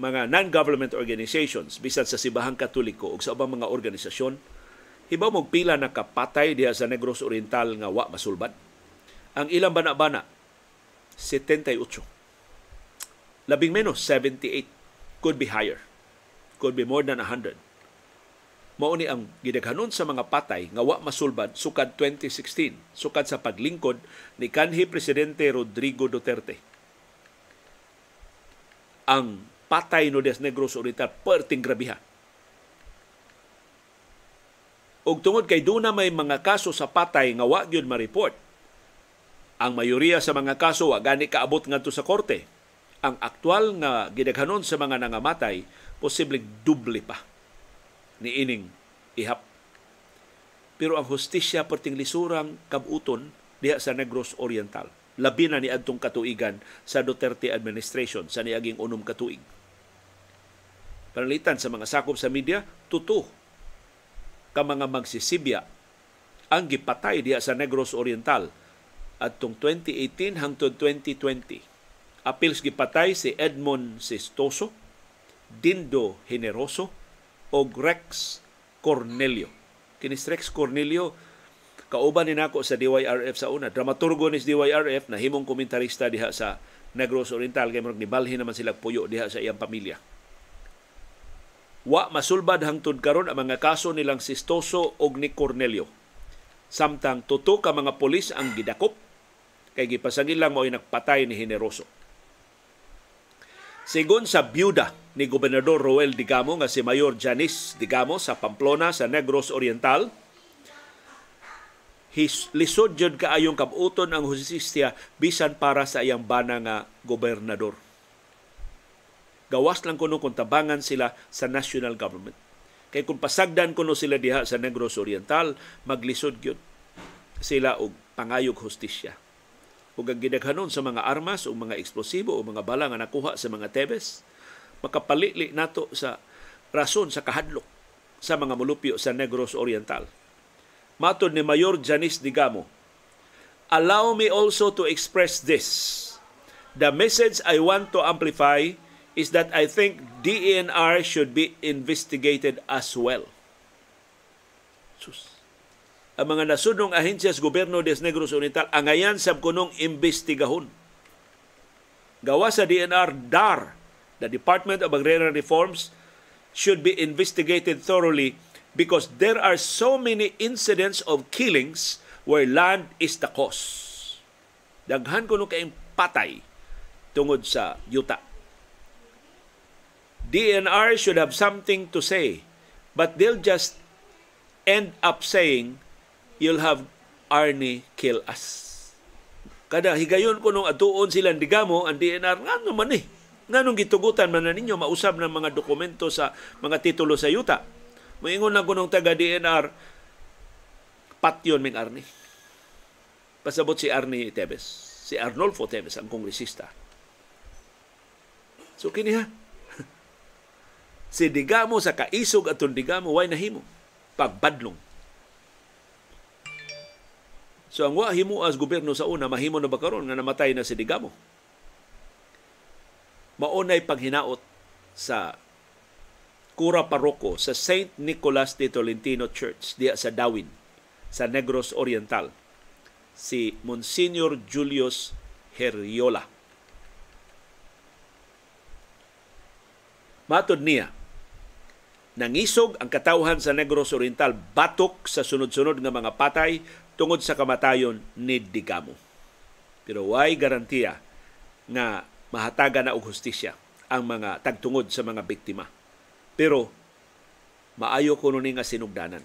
mga non-government organizations bisan sa Sibahang Katoliko ug sa ubang mga organisasyon hibaw mo pila na kapatay diya sa Negros Oriental nga wa masulbad. Ang ilang bana-bana 78. Labing menos 78 could be higher. Could be more than 100 mao ni ang gidaghanon sa mga patay nga wa masulbad sukad 2016 sukad sa paglingkod ni kanhi presidente Rodrigo Duterte. Ang patay no Des Negros Oriental perting grabiha. Ug tungod kay duna may mga kaso sa patay nga wa gyud ma-report ang mayoriya sa mga kaso wa gani kaabot ngadto sa korte ang aktual nga gidaghanon sa mga nangamatay posibleng duble pa ni ining ihap. Pero ang hustisya perting lisurang kabuton diha sa Negros Oriental. Labi na ni adtong katuigan sa Duterte administration sa niaging unom katuig. Panalitan sa mga sakop sa media, tuto ka mga magsisibya ang gipatay diha sa Negros Oriental adtong 2018 hangtod 2020. Apils gipatay si Edmond Sistoso, Dindo Generoso, o Rex Cornelio. Kinis Rex Cornelio, kauban ni nako sa DYRF sa una. Dramaturgo ni DYRF na himong komentarista diha sa Negros Oriental kay ni balhin naman sila puyo diha sa iyang pamilya. Wa masulbad hangtod karon ang mga kaso nilang Sistoso og ni Cornelio. Samtang tuto ka mga polis ang gidakop kay gipasangil lang mo nagpatay ni Generoso. Sigon sa byuda ni Gobernador Roel Digamo nga si Mayor Janice Digamo sa Pamplona sa Negros Oriental, his lisod jud kaayong kabuton ang hustisya bisan para sa iyang bana nga gobernador. Gawas lang kuno kung tabangan sila sa national government. Kay kung pasagdan kuno sila diha sa Negros Oriental, maglisod gyud sila og pangayog hustisya ug ang gidaghanon sa mga armas o mga eksplosibo o mga bala nga nakuha sa mga Tebes makapalili nato sa rason sa kahadlok sa mga mulupyo sa Negros Oriental. Matod ni Mayor Janice Digamo, Allow me also to express this. The message I want to amplify is that I think DENR should be investigated as well. Sus ang mga nasunong ahensya sa gobyerno des Negros Oriental angayan sab kunong imbestigahon. Gawa sa DNR DAR, the Department of Agrarian Reforms should be investigated thoroughly because there are so many incidents of killings where land is the cause. Daghan kuno kay patay tungod sa yuta. DNR should have something to say, but they'll just end up saying you'll have Arnie kill us. Kada higayon ko nung atuon sila digamo, ang DNR, nga naman eh. Nga nung gitugutan man na ninyo, mausab ng mga dokumento sa mga titulo sa yuta. Moingon lang ko nung taga-DNR, patyon ming Arnie. Pasabot si Arnie Tebes. Si Arnolfo Tebes, ang kongresista. So kini si Digamo sa kaisog atong Digamo, why nahimo? Pagbadlong So ang wa himo as gobyerno sa una mahimo na ba karon nga namatay na si Digamo. Maunay paghinaot sa Kura Paroko sa St. Nicholas de Tolentino Church diya sa Dawin sa Negros Oriental si Monsignor Julius Heriola. Matod niya, nangisog ang katawhan sa Negros Oriental batok sa sunod-sunod nga mga patay tungod sa kamatayon ni Digamo. Pero way garantiya nga mahataga na og hustisya ang mga tagtungod sa mga biktima. Pero maayo ko ni nga sinugdanan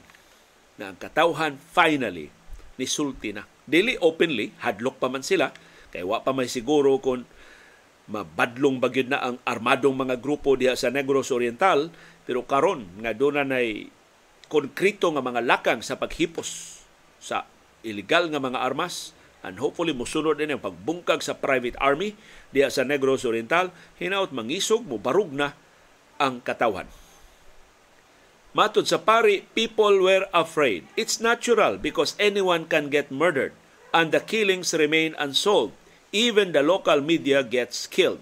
na ang katawhan finally ni sulti na. Dili openly, hadlok pa man sila, kay wa pa may siguro kung mabadlong bagyod na ang armadong mga grupo diha sa Negros Oriental, pero karon nga doon na konkrito nga mga lakang sa paghipos sa illegal nga mga armas and hopefully musunod din ang pagbungkag sa private army diya sa Negros Oriental hinaut mangisog mo barug na ang katawhan Matod sa pari, people were afraid. It's natural because anyone can get murdered and the killings remain unsolved. Even the local media gets killed.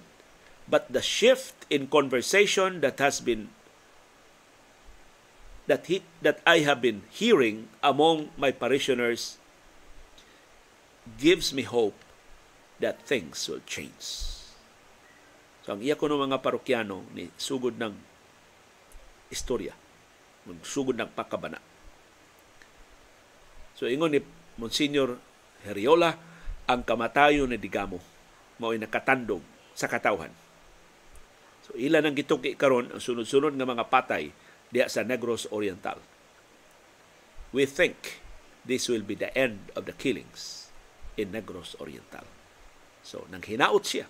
But the shift in conversation that has been that he, that I have been hearing among my parishioners gives me hope that things will change. So ang iya ko ng mga parokyano ni sugod ng istorya magsugod ng pakabana. So ingon ni Monsignor Heriola, ang kamatayo ni Digamo mao nakatandog sa katawhan. So ilan ang gituki karon ang sunod-sunod nga mga patay diya sa Negros Oriental. We think this will be the end of the killings in Negros Oriental. So nang hinaot siya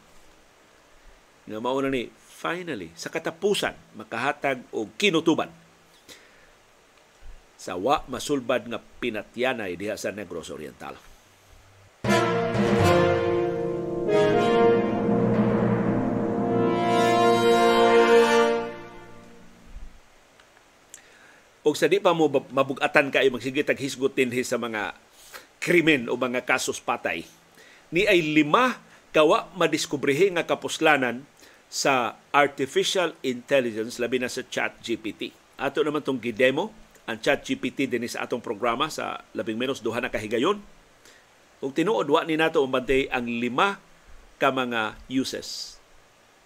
nga mao ni finally sa katapusan makahatag og kinutuban sa wa masulbad nga pinatyanay diha sa Negros Oriental. Og sa di pa mo mabugatan kayo magsige tag hisgot dinhi sa mga krimen o mga kasos patay, ni ay lima kawa madiskubrehe nga kapuslanan sa artificial intelligence labi na sa chat GPT. Ato naman tong gidemo ang chat GPT din sa atong programa sa labing menos duha na kahigayon. Ug tinuod wa ni nato umbantay ang lima ka mga uses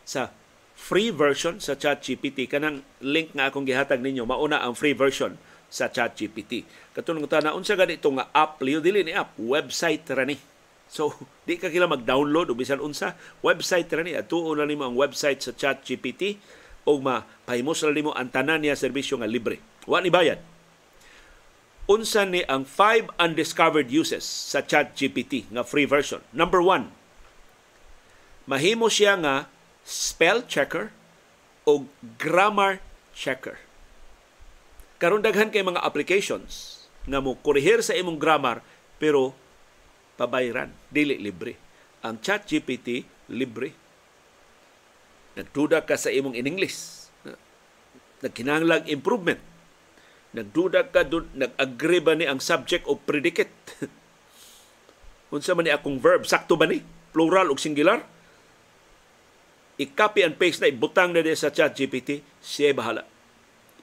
sa free version sa chat GPT kanang link nga akong gihatag ninyo mauna ang free version sa chat GPT. Katulong ta na unsa ganito nga app liyo dili ni app website ra ni. So di ka kila mag-download o bisan unsa website ra ni atuo na nimo ang website sa chat GPT o mapahimos ra nimo ang tanan niya serbisyo nga libre. Wa ni bayad unsa ni ang five undiscovered uses sa Chat GPT nga free version. Number one, mahimo siya nga spell checker o grammar checker. Karon daghan kay mga applications nga mo korehir sa imong grammar pero pabayran, dili libre. Ang Chat GPT libre. Nagduda ka sa imong in English. Nagkinahanglang improvement Nagduda ka dun, nag-agree ba ni ang subject o predicate? Unsa man ni akong verb, sakto ba ni? Plural o singular? I-copy and paste na, ibutang na sa chat GPT, siya bahala.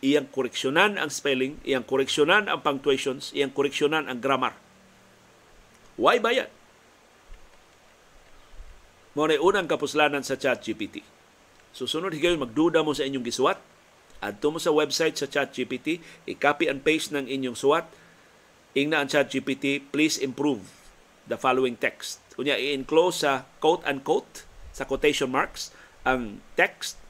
Iyang koreksyonan ang spelling, iyang koreksyonan ang punctuations, iyang koreksyonan ang grammar. Why ba yan? Mo na unang kapuslanan sa chat GPT. Susunod higayon magduda mo sa inyong gisuwat, Adto mo sa website sa ChatGPT, i-copy and paste ng inyong suwat. Ingna ang ChatGPT, please improve the following text. Kunya i-enclose sa quote-unquote, sa quotation marks, ang text.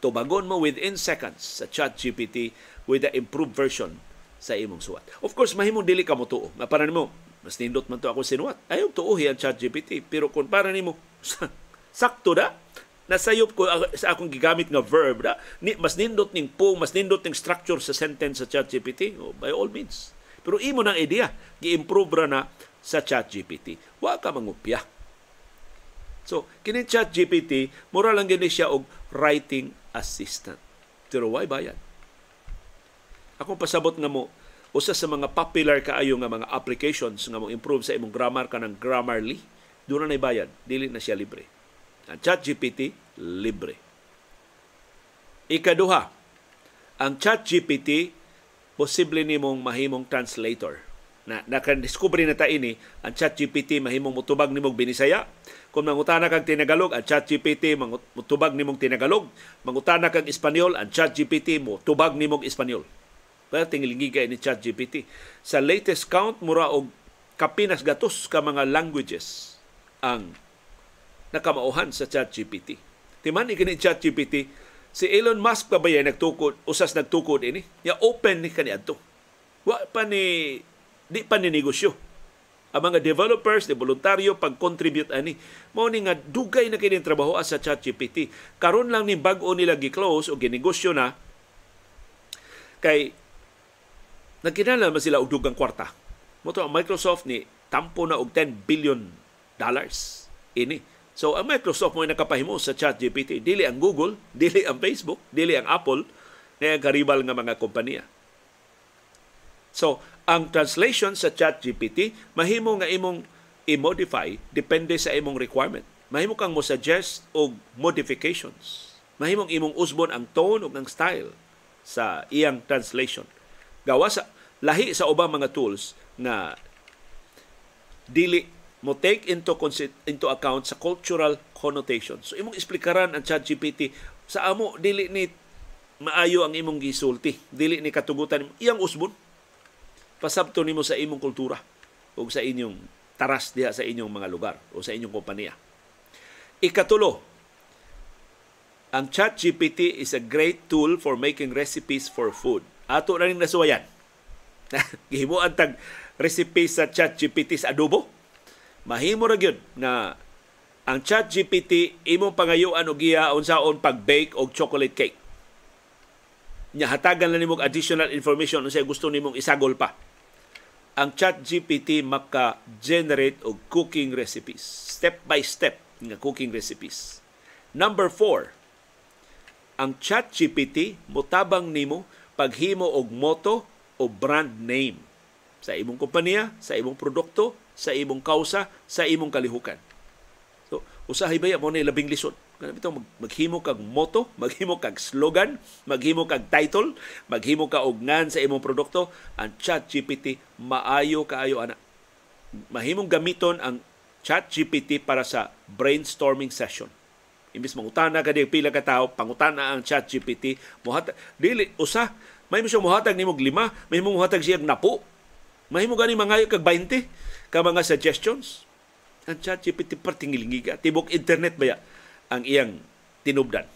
Tubagon mo within seconds sa ChatGPT with the improved version sa imong suwat. Of course, mahimong dili ka mo tuo. Para nimo, mas nindot man to ako sinuwat. Ayaw tuohi ang ChatGPT. Pero kung para nimo, sakto da, nasayop ko sa akong gigamit nga verb da ni mas nindot ning po mas nindot ning structure sa sentence sa ChatGPT oh, by all means pero imo nang idea gi-improve ra na sa ChatGPT wa ka mangupya so kini ChatGPT mura lang gini siya og writing assistant pero why bayan ako pasabot nga mo usa sa mga popular kaayo nga mga applications nga mo improve sa imong grammar kanang Grammarly doon na bayad dili na siya libre ang ChatGPT libre. Ikaduha, ang ChatGPT posible nimong mahimong translator. Na nakadiskubre na ta ini ang ChatGPT mahimong mutubag nimong binisaya. Kung mangutana kag tinagalog, ang ChatGPT mutubag nimong tinagalog. Mangutana kag Espanyol, ang ChatGPT mo tubag nimong Espanyol. Kaya tingilingigay ni ChatGPT. Sa latest count, mura og kapinas gatos ka mga languages ang nakamauhan sa ChatGPT. Timan ni kini ChatGPT, si Elon Musk pa ba yan nagtukod, usas nagtukod ini? Ya open ni kani adto. Wa pa ni di pa ni negosyo. Ang mga developers, de voluntaryo pag-contribute ani. Mao ni nga dugay na kini trabaho sa ChatGPT. Karon lang ni bag-o nila gi-close o ginegosyo na kay nagkinala man sila og dugang kwarta. Mo ang Microsoft ni tampo na og 10 billion dollars ini. So ang Microsoft mo nakapahimo sa ChatGPT, dili ang Google, dili ang Facebook, dili ang Apple, na karibal nga mga kompanya. So, ang translation sa ChatGPT mahimo nga imong i-modify depende sa imong requirement. Mahimo kang mo suggest og modifications. Mahimong imong usbon ang tone ug ang style sa iyang translation. Gawa sa lahi sa ubang mga tools na dili mo take into into account sa cultural connotation. So imong explikaran ang ChatGPT sa amo dili ni maayo ang imong gisulti, dili ni katugutan iyang usbon. Pasabto nimo sa imong kultura o sa inyong taras diha sa inyong mga lugar o sa inyong kompanya. Ikatulo, ang ChatGPT is a great tool for making recipes for food. Ato na rin nasuwayan. Gihimuan tag recipe sa ChatGPT sa adobo. Mahimo ra gyud na ang ChatGPT imong pangayuan og iya unsaon pag-bake og chocolate cake. Nya hatagan lang nimo additional information unsa gusto nimong isagol pa. Ang ChatGPT maka-generate og cooking recipes, step by step nga cooking recipes. Number four, ang ChatGPT motabang nimo paghimo og moto o brand name sa imong kompanya, sa imong produkto, sa imong kausa, sa imong kalihukan. So, usahay ba mo ni labing lisod? Kana bitaw maghimo kag moto, maghimo kag slogan, maghimo kag title, maghimo ka og ngan sa imong produkto, ang ChatGPT maayo kaayo ana. Mahimong gamiton ang ChatGPT para sa brainstorming session. Imbis mangutana ka pila ka tao pangutana ang chat GPT muhat dili usa may mo siya muhatag nimo lima may mo muhatag siya napo may mo gani mangayo kag 20 ka mga suggestions. Ang chat GPT partingilingiga tibok internet ba ya ang iyang tinubdan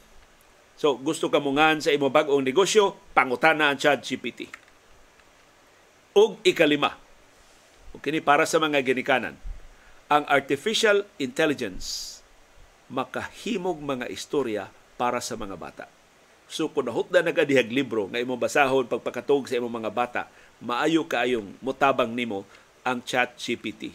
so gusto ka mungan sa imo bag-ong negosyo pangutana ang chat GPT ug ikalima o kini para sa mga ginikanan ang artificial intelligence makahimog mga istorya para sa mga bata. So kung nahutda na kadihag libro nga imong basahon pagpakatog sa imong mga bata, maayo kaayong mutabang nimo ang Chat GPT.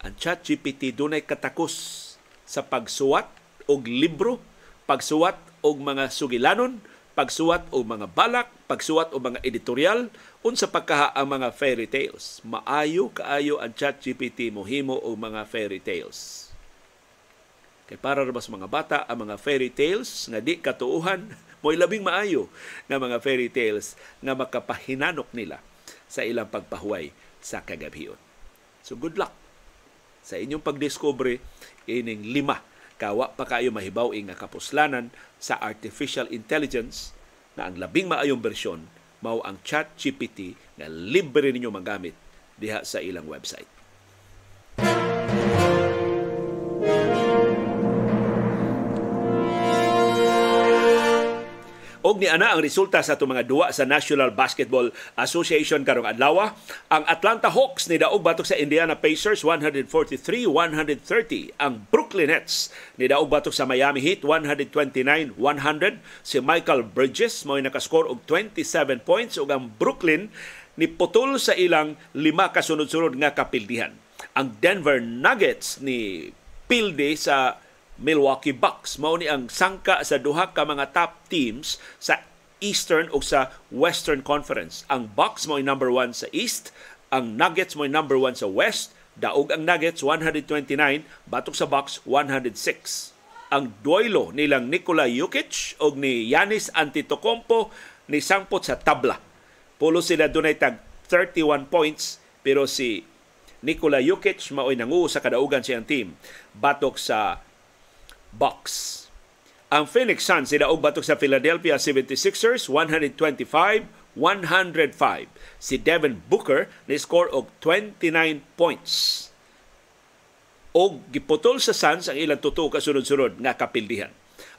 Ang Chat GPT dunay katakos sa pagsuwat og libro, pagsuwat og mga sugilanon, pagsuwat og mga balak, pagsuwat og mga editorial, unsa pagkaha ang mga fairy tales. Maayo kaayo ang Chat GPT mohimo og mga fairy tales Kay para ra sa mga bata ang mga fairy tales nga di katuuhan mo'y labing maayo nga mga fairy tales nga makapahinanok nila sa ilang pagpahuway sa kagabhion. So good luck sa inyong pagdiskubre ining lima kawa pa kayo mahibaw nga kapuslanan sa artificial intelligence na ang labing maayong bersyon mao ang Chat GPT nga libre ninyo magamit diha sa ilang website. Og ni ana ang resulta sa itong mga duwa sa National Basketball Association karong adlaw. Ang Atlanta Hawks ni daog batok sa Indiana Pacers 143-130. Ang Brooklyn Nets ni daog batok sa Miami Heat 129-100. Si Michael Bridges mao nakascore og 27 points ug ang Brooklyn ni putol sa ilang lima kasunod-sunod nga kapildihan. Ang Denver Nuggets ni pilde sa Milwaukee Bucks. Mao ni ang sangka sa duha ka mga top teams sa Eastern o sa Western Conference. Ang Bucks mo number one sa East, ang Nuggets mo number one sa West, daog ang Nuggets 129, batok sa Bucks 106. Ang duelo nilang Nikola Jokic o ni Yanis Antetokounmpo ni sangpot sa tabla. Pulo sila dunay tag 31 points pero si Nikola Jokic maoy nangu sa kadaugan siyang team batok sa Bucks. Ang Phoenix Suns sidaog batok sa Philadelphia 76ers 125-105. Si Devin Booker ni score og 29 points. Og giputol sa Suns ang ilang tuto kasunod-sunod nga kapildihan.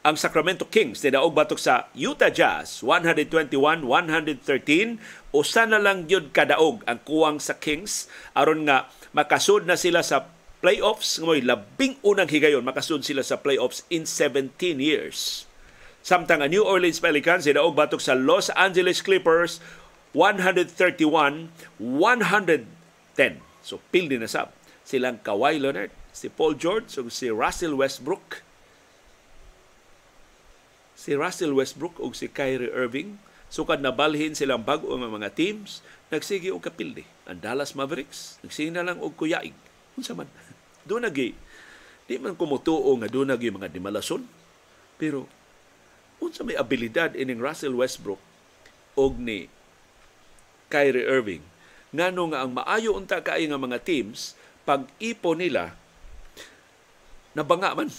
Ang Sacramento Kings nidaog batok sa Utah Jazz 121-113 usa na lang gyud kadaog ang kuwang sa Kings aron nga makasud na sila sa playoffs ngoy labing unang higayon makasud sila sa playoffs in 17 years. Samtang ang New Orleans Pelicans sidaog batok sa Los Angeles Clippers 131, 110. So, pildi na sab. Silang Kawhi Leonard, si Paul George, ug si Russell Westbrook. Si Russell Westbrook ug si Kyrie Irving sukad na balhin silang bag-o mga teams nagsige og kapildi. Ang Dallas Mavericks nagsige na lang og kuyaig. Unsa man. Do nagi di man kumutuo nga do nagi mga dimalason. Pero unsa may abilidad ining Russell Westbrook og ni Kyrie Irving ngano nga ang maayo unta kay nga mga teams pag ipo nila nabanga man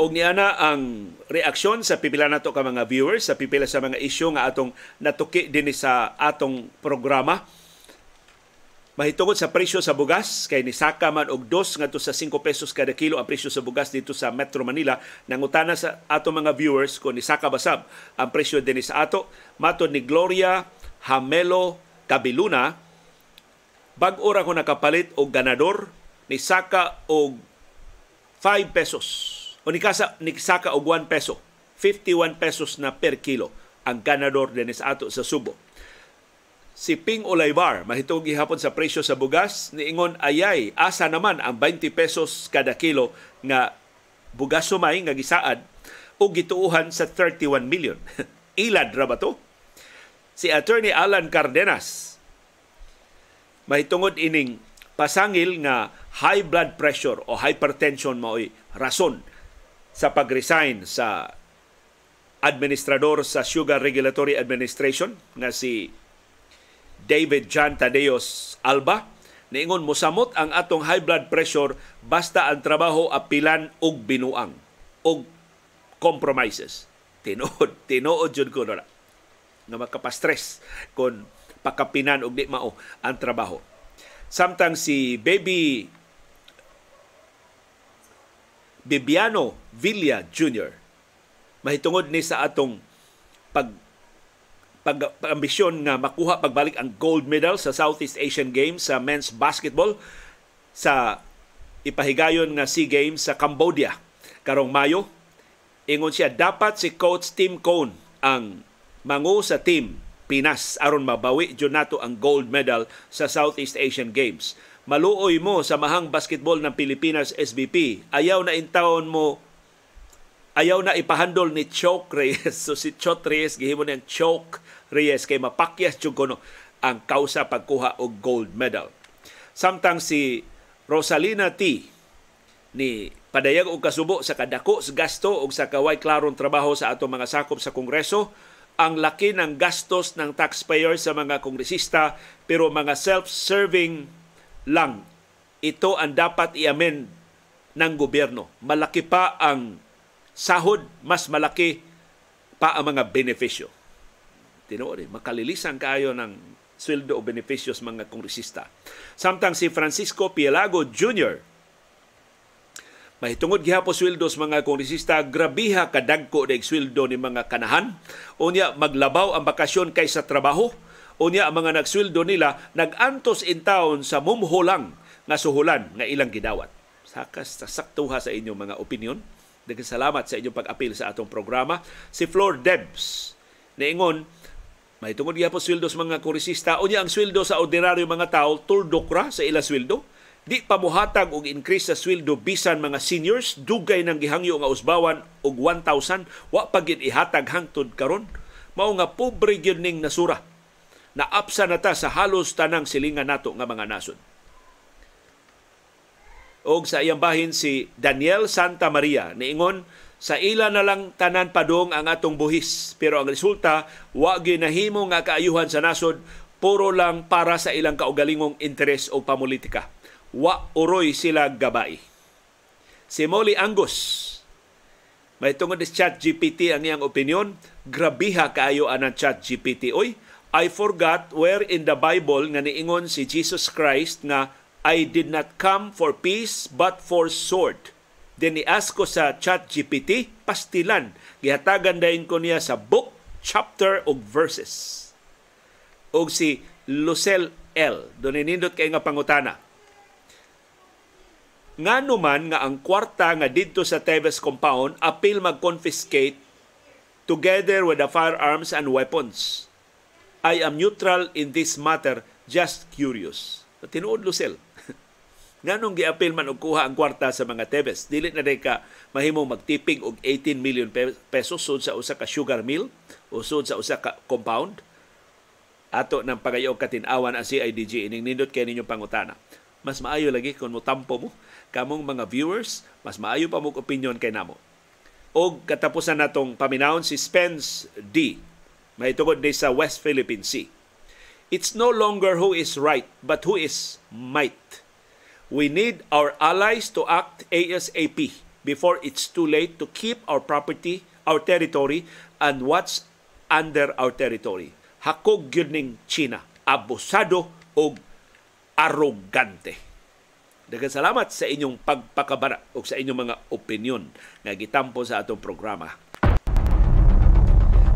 Og niana ang reaksyon sa pipila nato ka mga viewers sa pipila sa mga isyu nga atong natuki dinhi sa atong programa. Mahitungod sa presyo sa bugas kay ni saka man og dos ngadto sa 5 pesos kada kilo ang presyo sa bugas dito sa Metro Manila. Nangutana sa atong mga viewers kung ni saka basab ang presyo dinhi sa ato. Matod ni Gloria Hamelo Kabiluna bag-o ra ko nakapalit og ganador ni saka og 5 pesos o ni kasa ni saka og 1 peso. 51 pesos na per kilo ang ganador dinhi sa ato sa Subo. Si Ping Olaybar mahitog gihapon sa presyo sa bugas. Niingon ayay asa naman ang 20 pesos kada kilo nga bugas sumay nga gisaad o gituuhan sa 31 million. Ilad ra ba to? Si attorney Alan Cardenas mahitungod ining pasangil nga high blood pressure o hypertension mao'y rason sa pag-resign sa administrador sa Sugar Regulatory Administration nga si David John Tadeos Alba niingon mosamot ang atong high blood pressure basta ang trabaho apilan og binuang og compromises. Tinuod, tinuod jud ko na nga makapastress kon pakapinan og di mao ang trabaho. Samtang si Baby Bibiano Villa Jr. mahitungod ni sa atong pag pag ambisyon nga makuha pagbalik ang gold medal sa Southeast Asian Games sa men's basketball sa ipahigayon nga SEA Games sa Cambodia karong Mayo. Ingon siya dapat si coach Tim Cone ang mangu sa team Pinas aron mabawi jud nato ang gold medal sa Southeast Asian Games. Maluoy mo sa mahang basketball ng Pilipinas SBP. Ayaw na intawon mo ayaw na ipahandol ni Choke Reyes. So si Chot Reyes, gihimo niyang Choke Reyes kay mapakyas jud kono ang kausa pagkuha og gold medal. Samtang si Rosalina T ni padayag og kasubo sa kadako sa gasto og sa kaway klarong trabaho sa atong mga sakop sa Kongreso, ang laki ng gastos ng taxpayer sa mga kongresista pero mga self-serving lang. Ito ang dapat i-amend ng gobyerno. Malaki pa ang sahod, mas malaki pa ang mga benepisyo. Tinuod, eh, makalilisan kayo ng sweldo o benepisyos mga kongresista. Samtang si Francisco Pielago Jr., Mahitungod gihapon sweldos mga kongresista, grabiha kadagko deg sweldo ni mga kanahan. Unya maglabaw ang bakasyon kaysa trabaho. Unya ang mga nagsweldo nila nagantos in town sa mumhulang nga suhulan nga ilang gidawat. Sakas saktuha sa inyong mga opinion. Daghang salamat sa inyong pag-apil sa atong programa. Si Flor Debs niingon may tungod gyapon sweldo sa mga kongresista unya ang sweldo sa ordinaryo mga tao tuldok ra sa ilang sweldo di pamuhatag og increase sa sweldo bisan mga seniors dugay nang gihangyo nga usbawan og 1,000 wa pa ihatag hangtod karon mao nga pobre gyud ning nasura na apsa na ta sa halos tanang silingan nato nga mga nasod og sa iyang bahin si Daniel Santa Maria niingon sa ila na lang tanan padong ang atong buhis pero ang resulta wa ginahimo nga kaayuhan sa nasod puro lang para sa ilang kaugalingong interes o pamulitika wa uroy sila gabay. Si Molly Angus, may tungod ni chat GPT ang iyang opinion, grabiha kaayo anang chat GPT. Oy, I forgot where in the Bible nga niingon si Jesus Christ nga I did not come for peace but for sword. Then ni-ask ko sa chat GPT, pastilan. Gihatagan dahin ko niya sa book, chapter o verses. O si Lucel L. Doon nindot kay nga pangutana ngano man nga ang kwarta nga didto sa Teves compound apil mag-confiscate together with the firearms and weapons. I am neutral in this matter, just curious. Tinuod Lucel. Nganong giapil man og kuha ang kwarta sa mga Teves? Dili na ka mahimong magtipig og 18 million pesos sud sa usa ka sugar mill o sud sa usa ka compound ato ng pagayo katin-awan ang CIDG ining nindot kay ninyo pangutana. Mas maayo lagi kung mutampo mo kamong mga viewers, mas maayo pa mo opinion kay namo. O katapusan natong paminawon si Spence D. May tungod di sa West Philippine Sea. It's no longer who is right, but who is might. We need our allies to act ASAP before it's too late to keep our property, our territory, and what's under our territory hakog gyud ning China abusado og arrogante Daghang salamat sa inyong pagpakabara o sa inyong mga opinion nga gitampo sa atong programa.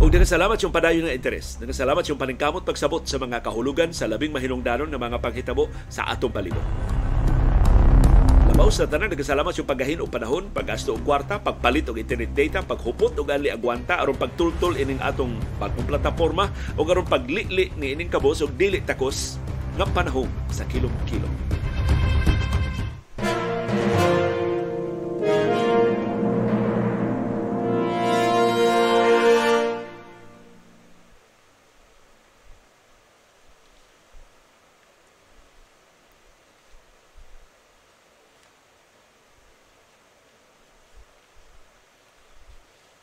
O daghang salamat yung padayon ng interes. Daghang salamat yung paningkamot pagsabot sa mga kahulugan sa labing mahinungdanon ng mga paghitabo sa atong palibot. Labaw sa tanan, nagkasalamat yung paggahin o panahon, paggasto og kwarta, pagpalit og internet data, paghupot og ali agwanta, aron pagtultol ining atong bagong plataporma o aron paglili ni ining kabos og dili takos ng panahon sa kilong-kilong.